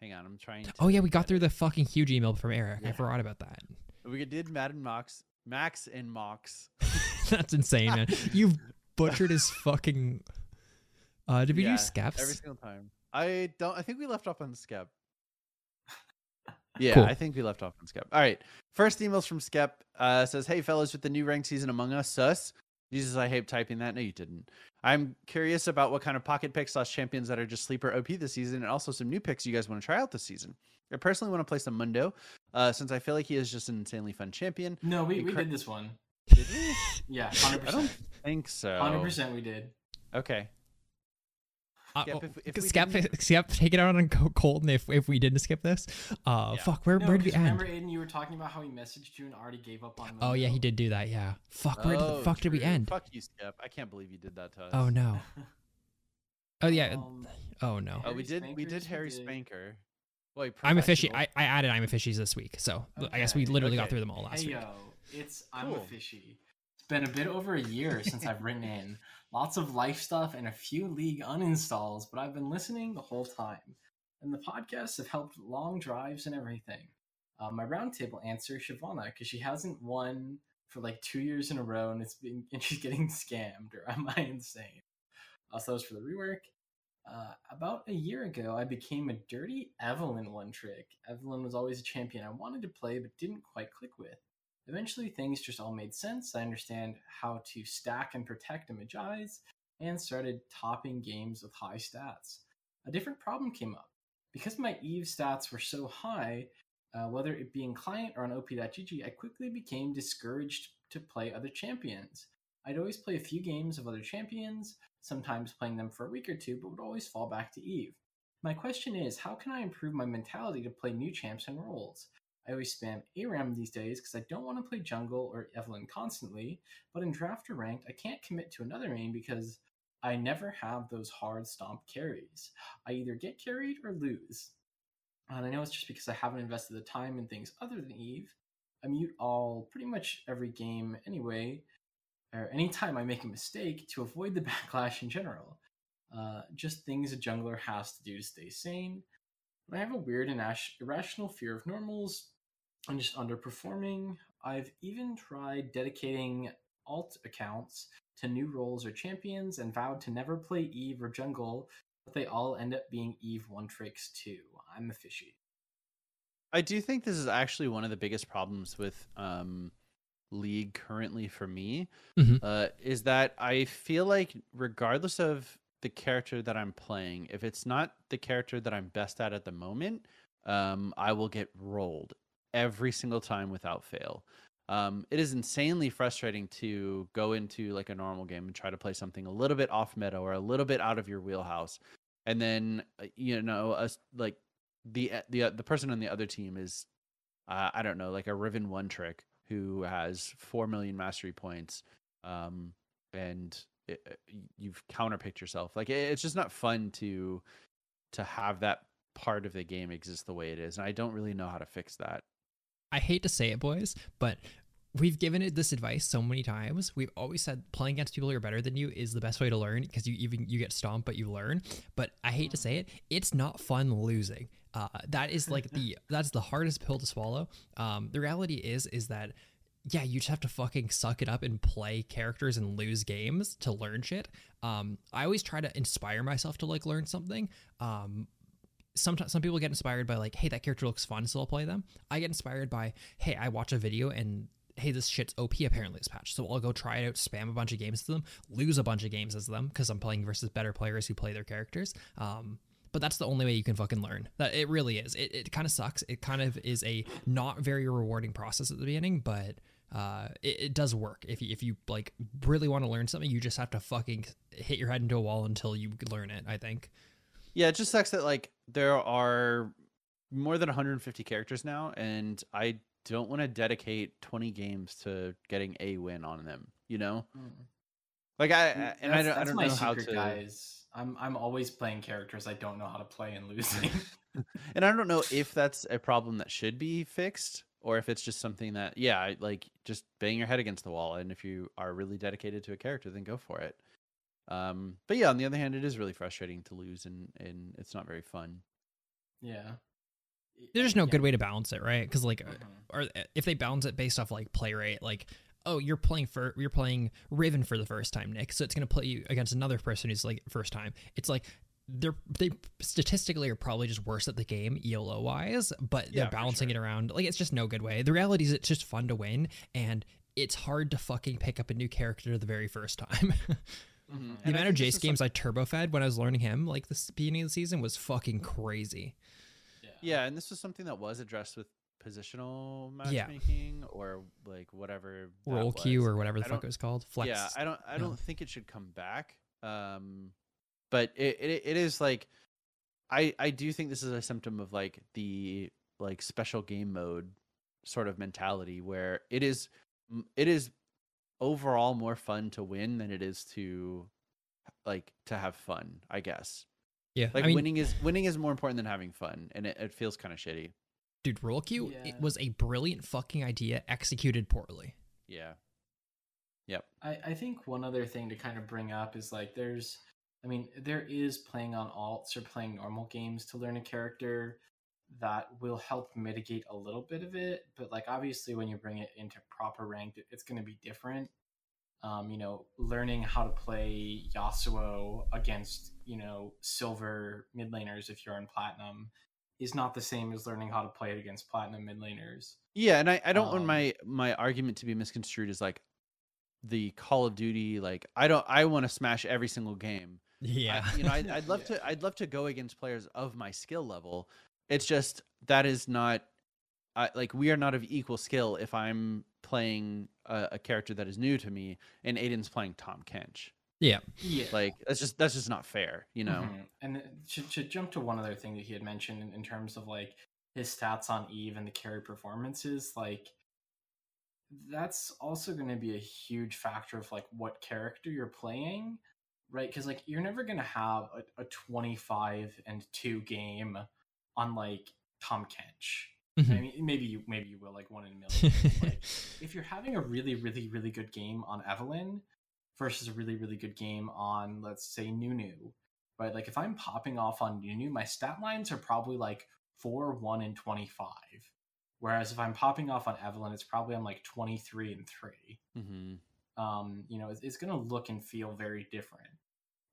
is.
Hang on, I'm trying.
oh yeah, we got through the fucking huge email from Eric. Yeah. I forgot about that.
We did Madden Mox, Max and Mox.
That's insane, man. You've butchered his fucking. Uh, did we yeah, do Skeps?
Every single time. I don't. I think we left off on Skep. Yeah,
Cool.
I think we left off on Skep. All right. First emails from Skep uh, says, "Hey fellas, with the new ranked season Among Us, sus." Jesus, I hate typing that. No, you didn't. I'm curious about what kind of pocket picks slash champions that are just sleeper OP this season, and also some new picks you guys want to try out this season. I personally want to play some Mundo, uh, since I feel like he is just an insanely fun champion.
No, we,
You
we
cor-
did this one.
Did we?
Yeah,
I
hundred
don't
percent.
think so.
Hundred percent, we did.
Okay.
Uh,
Skep,
oh,
if- if we
skip,
didn't-
skip, take it out on Col- Colton if if we didn't skip this. Uh,
Yeah.
fuck, where
No,
where did we
'cause
end?
remember, Aiden, you were talking about how he messaged you and already gave up on.
Oh yeah, he did do that. Yeah. Fuck, where
Oh,
the fuck did we end?
Fuck you, Skep. I can't believe you did that to us.
Oh no. Oh yeah.
Um,
Oh no.
Oh, we
Harry
did. We
Spankers,
did
we
Harry
did.
Spanker. Wait,
I'm a fishy. I, I added I'm a fishies this week, so I guess we
Okay,
literally got through them all last
hey
week.
yo, it's I'm a fishy. It's been a bit over a year since I've written in. Lots of life stuff and a few league uninstalls, but I've been listening the whole time. And the podcasts have helped long drives and everything. Uh, my roundtable answer, Shyvana, because she hasn't won for like two years in a row, and it's been and she's getting scammed. Or am I insane? Uh, so that was for the rework. Uh, about a year ago, I became a dirty Evelynn one trick. Evelynn was always a champion I wanted to play but didn't quite click with. Eventually, things just all made sense. I understand how to stack and protect a Mejai's, and started topping games with high stats. A different problem came up. Because my Eve stats were so high, uh, whether it be in client or on OP.gg, I quickly became discouraged to play other champions. I'd always play a few games of other champions, sometimes playing them for a week or two, but would always fall back to Eve. My question is, how can I improve my mentality to play new champs and roles? I always spam ARAM these days because I don't want to play jungle or Evelynn constantly, but in draft or ranked, I can't commit to another main because I never have those hard stomp carries. I either get carried or lose. And I know it's just because I haven't invested the time in things other than Eve. I mute all pretty much every game anyway, or anytime I make a mistake to avoid the backlash in general. Uh, just things a jungler has to do to stay sane. But I have a weird and irrational fear of normals and just underperforming, I've even tried dedicating alt accounts to new roles or champions and vowed to never play Eve or jungle, but they all end up being Eve one tricks too. I'm a fishy.
I do think this is actually one of the biggest problems with um, League currently for me.
Mhm.
Uh, is that I feel like regardless of the character that I'm playing, if it's not the character that I'm best at at the moment, um, I will get rolled every single time without fail. Um, it is insanely frustrating to go into like a normal game and try to play something a little bit off meta or a little bit out of your wheelhouse, and then uh, you know, like the uh, the uh, the person on the other team is uh, I don't know, like a Riven one trick who has four million mastery points, um, and it, you've counterpicked yourself. Like it, it's just not fun to to have that part of the game exist the way it is, and I don't really know how to fix that.
I hate to say it, boys, but we've given it this advice so many times. We've always said playing against people who are better than you is the best way to learn because you even you get stomped, but you learn. But I hate to say it, it's not fun losing. Uh, that is like the that's the hardest pill to swallow. Um, the reality is is that yeah, you just have to fucking suck it up and play characters and lose games to learn shit. Um, I always try to inspire myself to like learn something. Um, sometimes some people get inspired by like, hey, that character looks fun, so I'll play them. I get inspired by, hey, I watch a video and hey, this shit's OP apparently this patch, so I'll go try it out, spam a bunch of games to them, lose a bunch of games as them because I'm playing versus better players who play their characters. Um, but that's the only way you can fucking learn. That it really is. It, it kind of sucks. It kind of is a not very rewarding process at the beginning, but uh, it, it does work. If you, if you like really want to learn something, you just have to fucking hit your head into a wall until you learn it. I think.
Yeah, it just sucks that like there are more than 150 characters now, and I don't want to dedicate 20 games to getting a win on them. You know, mm. like I, mm, I and I don't, I don't know how to.
guys. I'm I'm always playing characters I don't know how to play and losing.
and I don't know if that's a problem that should be fixed or if it's just something that yeah, like just bang your head against the wall and if you are really dedicated to a character then go for it. Um but yeah, on the other hand it is really frustrating to lose and and it's not very fun.
yeah.
There's no
Yeah.
good way to balance it, right? Because like, or uh, if they balance it based off like play rate, like, oh, you're playing for you're playing Riven for the first time, Nick, so it's gonna play you against another person who's like first time. It's like they're they statistically are probably just worse at the game YOLO wise, but
Yeah,
they're
for
balancing
sure.
it around. Like it's just no good way. The reality is it's just fun to win, and it's hard to fucking pick up a new character the very first time.
Mhm.
The
the
And
amount of Jace
is
games I turbo fed when I was learning him, like the beginning of the season, was fucking crazy.
Yeah, and this was something that was addressed with positional
Yeah.
matchmaking or like whatever that
Role queue or whatever the
I
fuck it was called. Flex.
Yeah, I don't. I
yeah.
don't think it should come back. Um, but it, it it is like, I I do think this is a symptom of like the like special game mode sort of mentality where it is m- it is overall more fun to win than it is to like to have fun. I guess
yeah,
like
I mean,
winning is winning is more important than having fun, and it, it feels kind of shitty.
dude, role queue.
Yeah.
It was a brilliant fucking idea executed poorly.
Yeah. Yep.
I, I think one other thing to kind of bring up is like there's I mean, there is playing on alts or playing normal games to learn a character that will help mitigate a little bit of it, but like obviously when you bring it into proper ranked, it's going to be different. Um, you know, learning how to play Yasuo against, you know, silver mid laners if you're in platinum is not the same as learning how to play it against platinum mid laners.
Yeah, and I, I don't want
Um,
my my argument to be misconstrued as like the Call of Duty like I don't I want to smash every single game.
Yeah,
I, you know, I'd, I'd love
Yeah.
to I'd love to go against players of my skill level. It's just that is not I, like we are not of equal skill if I'm playing a, a character that is new to me and Aiden's playing Tahm Kench.
yeah.
Yeah.
Like that's just that's just not fair, you know.
Mhm. And to, to jump to one other thing that he had mentioned in, in terms of like his stats on Eve and the carry performances, like that's also going to be a huge factor of like what character you're playing, right? Because like you're never going to have a, a 25 and two game on like Tahm Kench. I
Mhm.
mean, maybe you maybe you will like one in a million. like, if you're having a really really really good game on Evelynn versus a really really good game on let's say Nunu, right? Like if I'm popping off on Nunu, my stat lines are probably like four, one, and twenty five. Whereas if I'm popping off on Evelynn, it's probably I'm like twenty three and three.
Mm-hmm.
Um, you know, it's, it's gonna look and feel very different.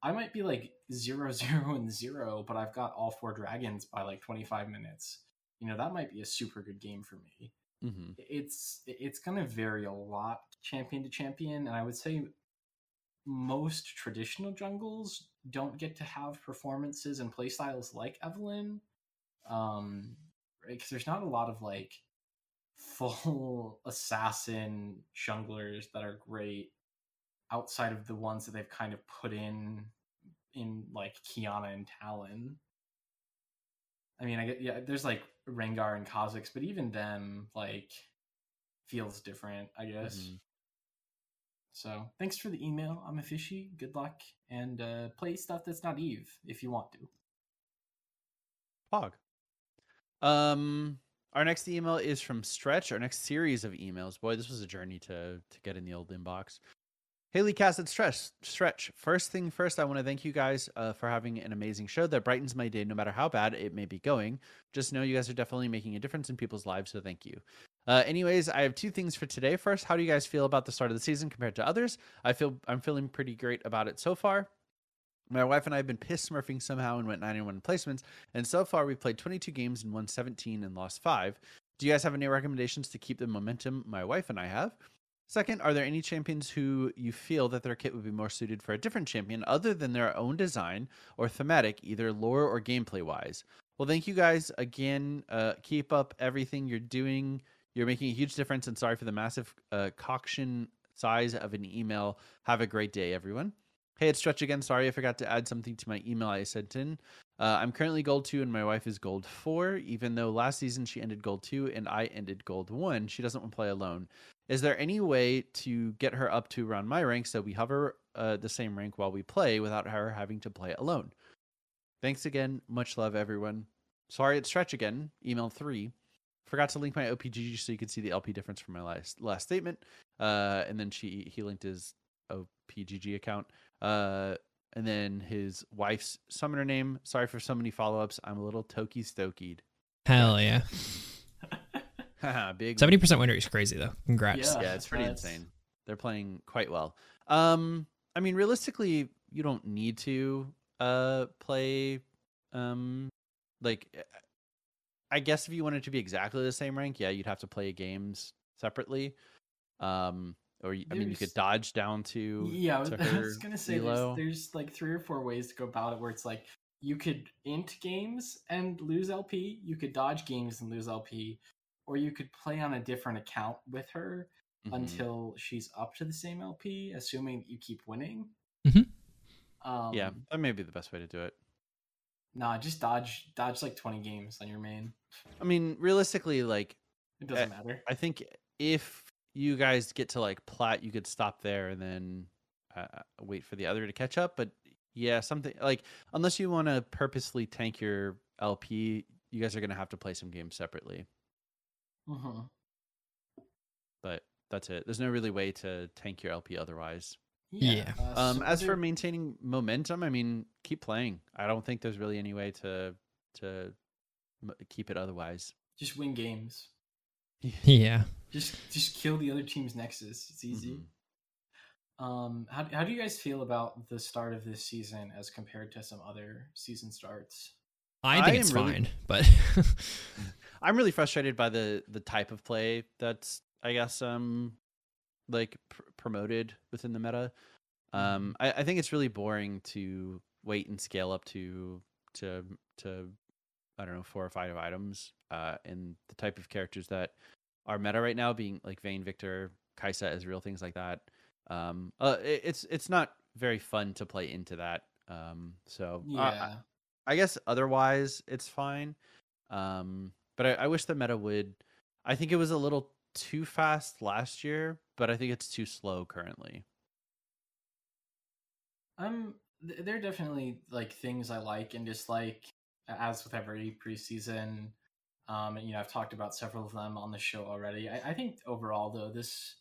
I might be like zero, zero, and zero, but I've got all four dragons by like twenty five minutes. You know, that might be a super good game for me
Mm-hmm.
it's it's going to vary a lot champion to champion and i would say most traditional jungles don't get to have performances and playstyles like evelynn um because there's not a lot of like full assassin junglers that are great outside of the ones that they've kind of put in in like qiyana and talon i mean i get yeah there's like rengar and kha'zix but even them like feels different i guess
Mhm.
so thanks for the email i'm a fishy good luck and uh play stuff that's not eve if you want to
Pog. Um, our next email is from Stretch. Our next series of emails. Boy, this was a journey to to get in the old inbox. Haley Cass and Stretch. Stretch. First thing first, I want to thank you guys uh, for having an amazing show that brightens my day, no matter how bad it may be going. Just know you guys are definitely making a difference in people's lives, so thank you. Uh, anyways, I have two things for today. First, how do you guys feel about the start of the season compared to others? I feel I'm feeling pretty great about it so far. My wife and I have been piss smurfing somehow and went 91 placements. And so far, we've played 22 games and won 17 and lost five. Do you guys have any recommendations to keep the momentum my wife and I have? Second, are there any champions who you feel that their kit would be more suited for a different champion other than their own design or thematic, either lore or gameplay wise? Well, thank you guys again. Uh, keep up everything you're doing. You're making a huge difference. And sorry for the massive uh, coction size of an email. Have a great day, everyone. Hey, it's Stretch again. Sorry, I forgot to add something to my email I sent in. Uh, I'm currently gold two and my wife is gold four. Even though last season she ended gold two and I ended gold one, she doesn't want to play alone. Is there any way to get her up to around my rank so we hover uh, the same rank while we play without her having to play alone? Thanks again. Much love, everyone. Sorry, it's Stretch again. Email three. Forgot to link my OPGG so you could see the LP difference from my last last statement. Uh, and then she he linked his OPGG account. Uh, and then his wife's summoner name. Sorry for so many follow ups. I'm a little Toki Stokied.
Hell yeah.
Big
Seventy percent win rate is crazy though. Congrats.
Yeah.
yeah, it's pretty
that's-
insane. They're playing quite well. Um, I mean, realistically, you don't need to. uh play um like eh, I guess if you wanted to be exactly the same rank, yeah, you'd have to play games separately. Um or I mean you could dodge down to
Yeah, I was,
to
I was gonna say there's, there's like three or four ways to go about it where it's like you could int games and lose LP, you could dodge games and lose LP, or you could play on a different account with her
Mhm.
until she's up to the same LP, assuming that you keep winning.
Mm-hmm.
Um,
yeah, that may be the best way to do it.
Nah, just dodge dodge like twenty games on your main.
I mean, realistically, like
It doesn't
Uh,
matter.
I think if you guys get to like plat, you could stop there and then uh, wait for the other to catch up. But yeah, something like unless you want to purposely tank your LP, you guys are gonna have to play some games separately.
hmm
But that's it. There's no really way to tank your LP otherwise.
Yeah.
uh,
Um,
so
as for maintaining momentum, I mean, keep playing. I don't think there's really any way to to m- keep it otherwise.
just win games.
Yeah.
Just just kill the other team's nexus. It's easy.
Mhm.
Um, how how do you guys feel about the start of this season as compared to some other season starts?
I
I
think it's
really-
fine, but
I'm really frustrated by the the type of play that's I guess um like pr- promoted within the meta. Um, I, I think it's really boring to wait and scale up to to to I don't know four or five items. Uh, and the type of characters that are meta right now, being like Vayne, Viktor, Kai'Sa, as real things like that. Um, uh, it, it's it's not very fun to play into that. Um, so I-
Yeah,
I guess otherwise it's fine. Um, but I, I wish the meta would. I think it was a little too fast last year, but I think it's too slow currently.
um, th- there are definitely like things I like and dislike, as with every preseason. Um, and you know, I've talked about several of them on the show already. I, I think overall, though, this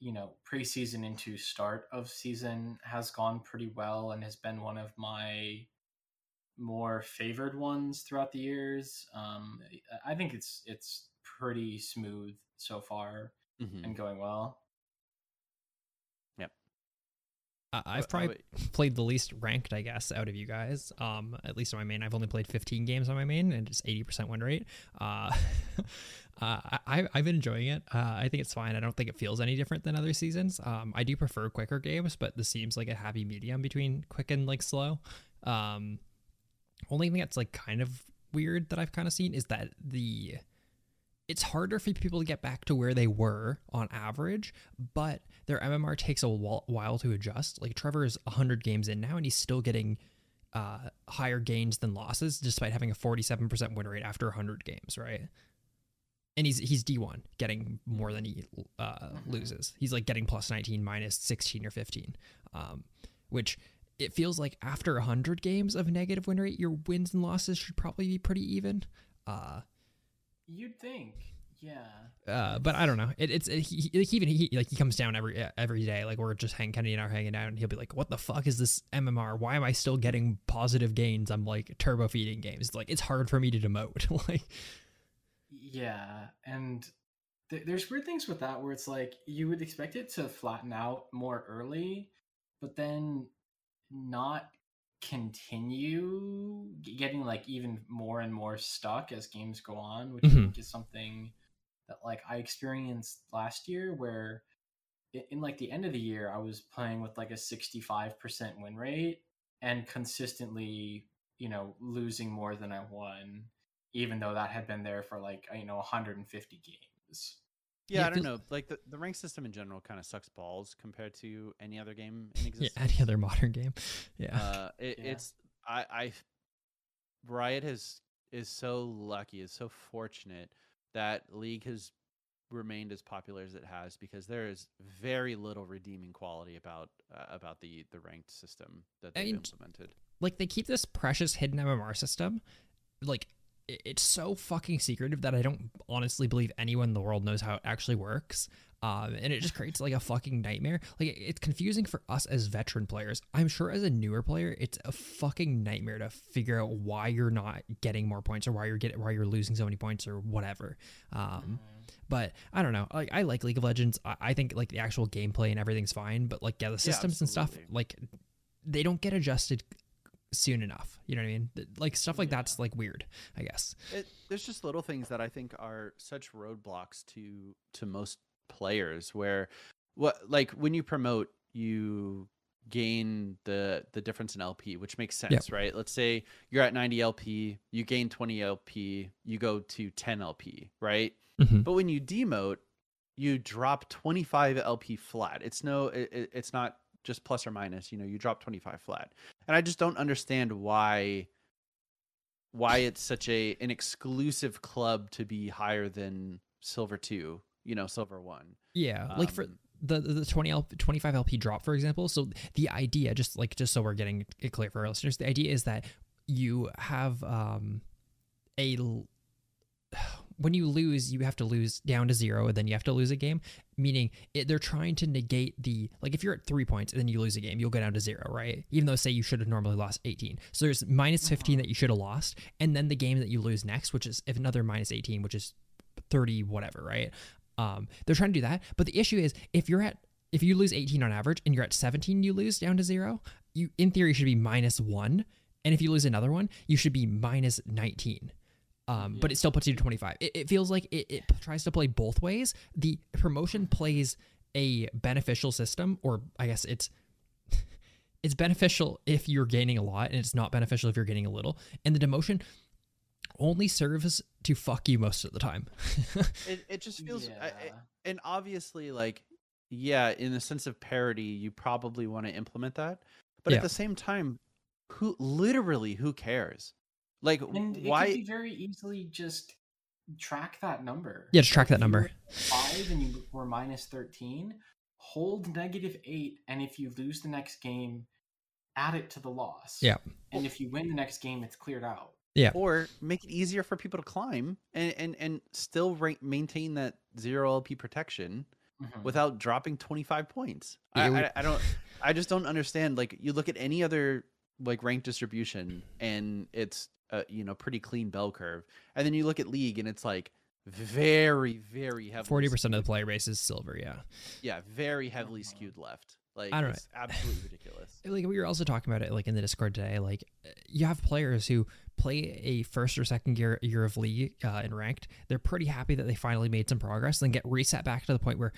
you know preseason into start of season has gone pretty well and has been one of my more favored ones throughout the years. Um, I think it's it's pretty smooth so far
Mhm.
and going well.
I- I've probably played the least ranked, I guess, out of you guys. Um, at least on my main, I've only played 15 games on my main, and it's 80% win rate. Uh, uh, I, I've been enjoying it. Uh, I think it's fine. I don't think it feels any different than other seasons. Um, I do prefer quicker games, but this seems like a happy medium between quick and like slow. Um, only thing that's like kind of weird that I've kind of seen is that the it's harder for people to get back to where they were on average, but their MMR takes a while to adjust. Like Trevor is 100 games in now, and he's still getting uh, higher gains than losses, despite having a 47% win rate after 100 games, right? And he's he's D1, getting more than he uh,
Mhm.
loses. He's like getting plus 19, minus 16 or 15, um, which it feels like after 100 games of negative win rate, your wins and losses should probably be pretty even. Uh,
You'd think, yeah.
uh, but I don't know. It, it's it, he, like even he like he comes down every every day. Like we're just hang Kenny and I are hanging out, and he'll be like, "What the fuck is this MMR? Why am I still getting positive gains? I'm like turbo feeding games. It's like it's hard for me to demote. like
Yeah, and th- there's weird things with that where it's like you would expect it to flatten out more early, but then not continue getting like even more and more stuck as games go on, which I
Mhm.
think is something that like I experienced last year where i- in like the end of the year I was playing with like a 65% win rate and consistently, you know, losing more than I won even though that had been there for like you know 150 games.
Yeah,
Yeah,
I don't know. Like the, the rank system in general kind of sucks balls compared to any other game in
yeah, any other modern game. Yeah,
uh, it,
Yeah.
it's I I Riot has is so lucky, is so fortunate that League has remained as popular as it has because there is very little redeeming quality about uh, about the the ranked system that they've
mean,
implemented.
like they keep this precious hidden MMR system, like i- it's so fucking secretive that I don't honestly believe anyone in the world knows how it actually works. Um, and it just creates like a fucking nightmare. Like it- it's confusing for us as veteran players. I'm sure as a newer player, it's a fucking nightmare to figure out why you're not getting more points or why you're getting why you're losing so many points or whatever. Um, but I don't know. Like I like League of Legends. I, I think like the actual gameplay and everything's fine. But like yeah, the systems and stuff like they don't get adjusted soon enough. You know what I mean? Like stuff like
Yeah.
that's like weird, I guess.
it, there's just little things that I think are such roadblocks to to most players where what like when you promote you gain the the difference in LP which makes sense right let's say you're at 90 LP you gain 20 LP you go to 10 LP right
Mhm.
but when you demote you drop 25 LP flat it's no it, it- it's not just plus or minus you know you drop 25 flat and I just don't understand why why it's such a an exclusive club to be higher than silver 2 you know silver 1
Yeah, like for
Um,
the the the 20 LP, 25 LP drop for example. So the idea just like just so we're getting it clear for our listeners, the idea is that you have um a l- when you lose, you have to lose down to zero, and then you have to lose a game. Meaning, it, they're trying to negate the like if you're at three points and then you lose a game, you'll go down to zero, right? Even though say you should have normally lost 18. So there's minus 15 that you should have lost, and then the game that you lose next, which is if another minus 18, which is 30 whatever, right? Um, they're trying to do that, but the issue is if you're at if you lose 18 on average and you're at 17, you lose down to zero. You in theory should be minus one, and if you lose another one, you should be minus 19 um, but it still puts you to 25. It, it feels like it, it tries to play both ways. The promotion plays a beneficial system, or I guess it's it's beneficial if you're gaining a lot, and it's not beneficial if you're gaining a little. And the demotion only serves to fuck you most of the time.
it, it just feels I- I-
Yeah.
and obviously like yeah in the sense of parity you probably want to implement that but
Yeah.
at the same time who literally who cares like
And it
why
could be very easily just track that number.
Yeah, just track that
if
number.
at Five and you were minus thirteen. Hold negative eight, and if you lose the next game, add it to the loss.
Yeah.
And if you win the next game, it's cleared out. Yeah.
Or make it easier for people to climb and and, and still rank, maintain that zero lp protection
Mhm.
without dropping 25 points
Yeah,
I,
we-
I, I don't i just don't understand like you look at any other like rank distribution and it's uh, you know pretty clean bell curve. And then you look at league and it's like very very heavily
40% of the player base is silver, yeah.
yeah very heavily skewed left. Like
I don't know.
it's absolutely ridiculous.
Like we were also talking about it like in the discord today like uh, you have players who play a first or second year year of league uh, in ranked. They're pretty happy that they finally made some progress then get reset back to the point where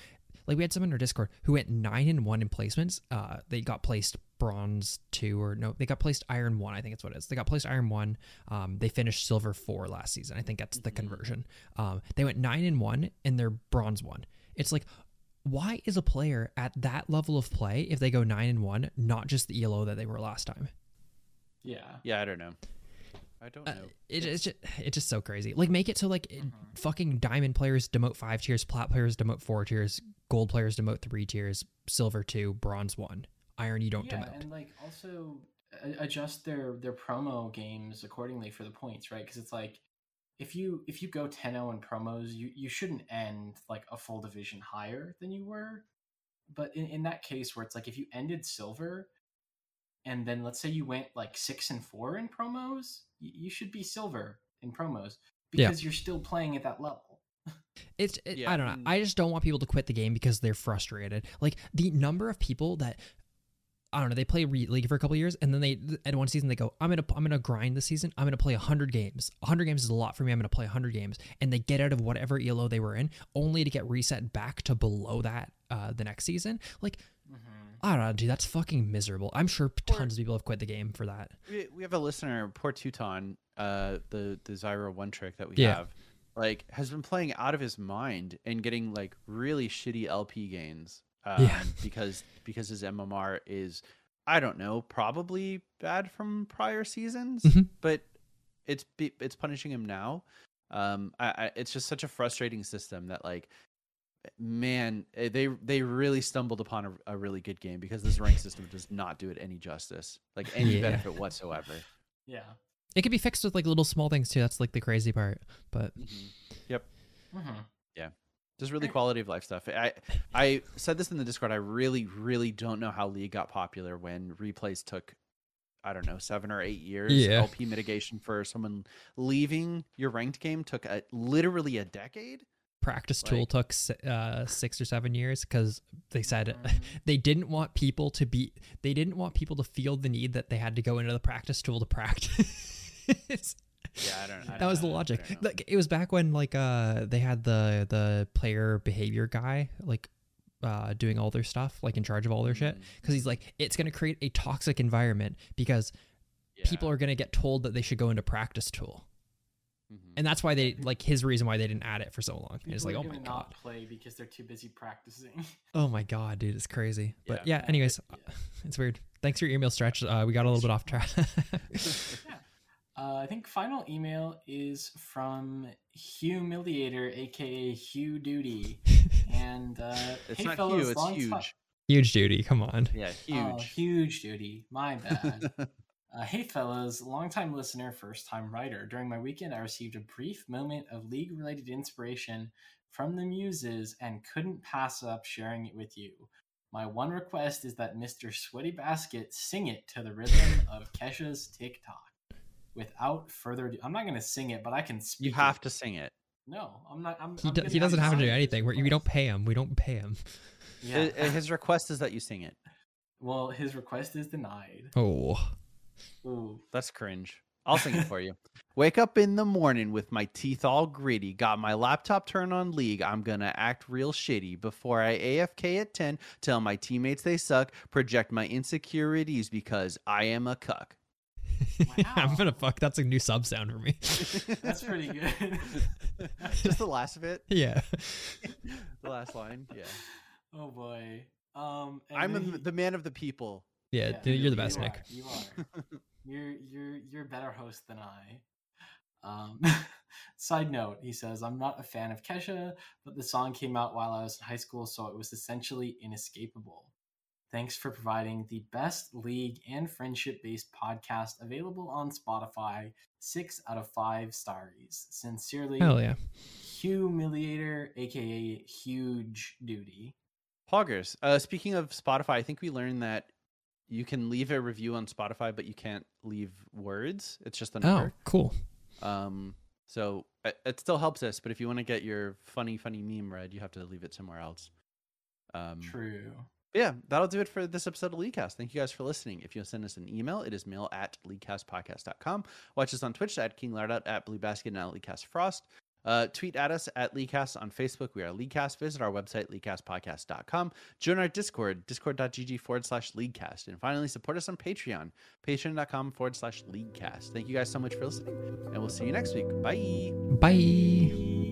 like we had someone in our discord who went nine and one in placements. Uh they got placed bronze two or no they got placed iron one i think it's what it is. They got placed iron one um they finished silver four last season. I think that's the
Mhm.
conversion. Um they went nine and one and they're bronze one. It's like why is a player at that level of play if they go nine and one not just the elo that they were last time?
Yeah.
yeah i don't know. I don't
uh,
know.
it, it's just it's just so crazy. Like make it so like
Mhm.
fucking diamond players demote five tiers plat players demote four tiers gold players demote three tiers silver two bronze one iron you don't
yeah,
demote
and like also adjust their their promo games accordingly for the points, right? Because it's like if you if you go 10-0 in promos, you you shouldn't end like a full division higher than you were. But in, in that case where it's like if you ended silver and then let's say you went like six and four in promos, y- you should be silver in promos
Yeah.
because you're still playing at that level.
It's it,
Yeah,
I don't know. I just don't want people to quit the game because they're frustrated. Like the number of people that I don't know, they play Re- League for a couple years and then they at one season they go, I'm gonna I'm gonna grind this season. I'm gonna play hundred games. hundred games is a lot for me. I'm gonna play hundred games, and they get out of whatever elo they were in, only to get reset back to below that uh, the next season. Like I don't know, dude. That's fucking miserable. I'm sure tons of people have quit the game for that.
we, we have a listener, poor Teuton, uh, the the Zyra one trick that we
Yeah.
have, like has been playing out of his mind and getting like really shitty LP gains. Um,
Yeah.
because because his MMR is, I don't know, probably bad from prior seasons,
Mhm.
but it's it's punishing him now. Um, I, I it's just such a frustrating system that like. Man, eh, they they really stumbled upon a, a really good game because this rank system does not do it any justice, like any
Yeah.
benefit whatsoever.
Yeah.
It could be fixed with like little small things too. That's like the crazy part. But
hmm
just really quality of life stuff. I I said this in the Discord. I really really don't know how League got popular when replays took I don't know seven or eight years.
Yeah.
LP mitigation for someone leaving your ranked game took a, literally a decade.
practice tool
Like-
took uh, six or seven years because they said
Mhm.
they didn't want people to be they didn't want people to feel the need that they had to go into the practice tool to practice
Yeah, I don't. I
that
don't
was the
know. I
logic
know.
like it was back when like uh they had the the player behavior guy like uh doing all their stuff like in charge of all their shit
Mm,
because he's like it's going to create a toxic environment because people are going to get told that they should go into practice tool
Mhm.
and that's why they like his reason why they didn't add it for so long it's like oh my
not
god
play because they're too busy practicing.
oh my god dude it's crazy but yeah,
Yeah.
anyways
Yeah.
it's weird thanks for your email stretch uh, we got a little bit off track
Uh, I think final email is from Humiliator, aka Hugh Duty, and uh,
It's
hey
not
fellas,
Hugh. It's
long ti-
huge.
huge duty come on
Yeah,
Oh,
huge.
huge duty. My bad. uh, hey fellas, longtime listener, first time writer. During my weekend, I received a brief moment of league related inspiration from the muses and couldn't pass up sharing it with you. My one request is that Mr. Sweaty Basket sing it to the rhythm of Kesha's TikTok. Without further ado, I'm not going to sing it, but I can speak.
you have to sing it.
No, I'm not. I'm,
he,
I'm
do, he doesn't have to do anything we we don't pay him we don't pay him
Yeah.
I- I- His request is that you sing it.
well, his request is denied.
oh
Ooh.
That's cringe. I'll sing it for you. Wake up in the morning with my teeth all gritty. Got my laptop turned on League. I'm gonna act real shitty before I AFK at 10. Tell my teammates they suck. Project my insecurities because I am a cuck.
i'm gonna fuck that's a new sub sound for me
That's pretty good.
Just the last of it.
yeah
The last line. Yeah.
Oh boy. Um,
I'm a,
he-
the man of the people.
yeah,
yeah,
dude, you're the
you
best
are,
nick
You are. You're you're you're a better host than I. Um, side note, he says, I'm not a fan of Kesha, but the song came out while I was in high school, so it was essentially inescapable. Thanks for providing the best league and friendship based podcast available on Spotify. Six out of five stars. Sincerely,
hell yeah
Humiliator, aka Huge Duty.
Poggers. Uh, speaking of Spotify, I think we learned that you can leave a review on Spotify, but you can't leave words. It's just a number.
oh cool
Um, so it, it still helps us, but if you want to get your funny, funny meme read, you have to leave it somewhere else. Um,
True.
Yeah, that'll do it for this episode of Leaguecast. Thank you guys for listening. If you send us an email, it is mail at leaguecastpodcast.com. Watch us on Twitch at King Lardout, at Blue Basket, and at Frost. Uh, tweet at us at Leaguecast on Facebook. We are Leaguecast. Visit our website, leaguecastpodcast.com. Join our Discord, discord.gg forward slash Leaguecast. And finally, support us on Patreon, patreon.com forward slash Leaguecast. Thank you guys so much for listening, and we'll see you next week. Bye.
bye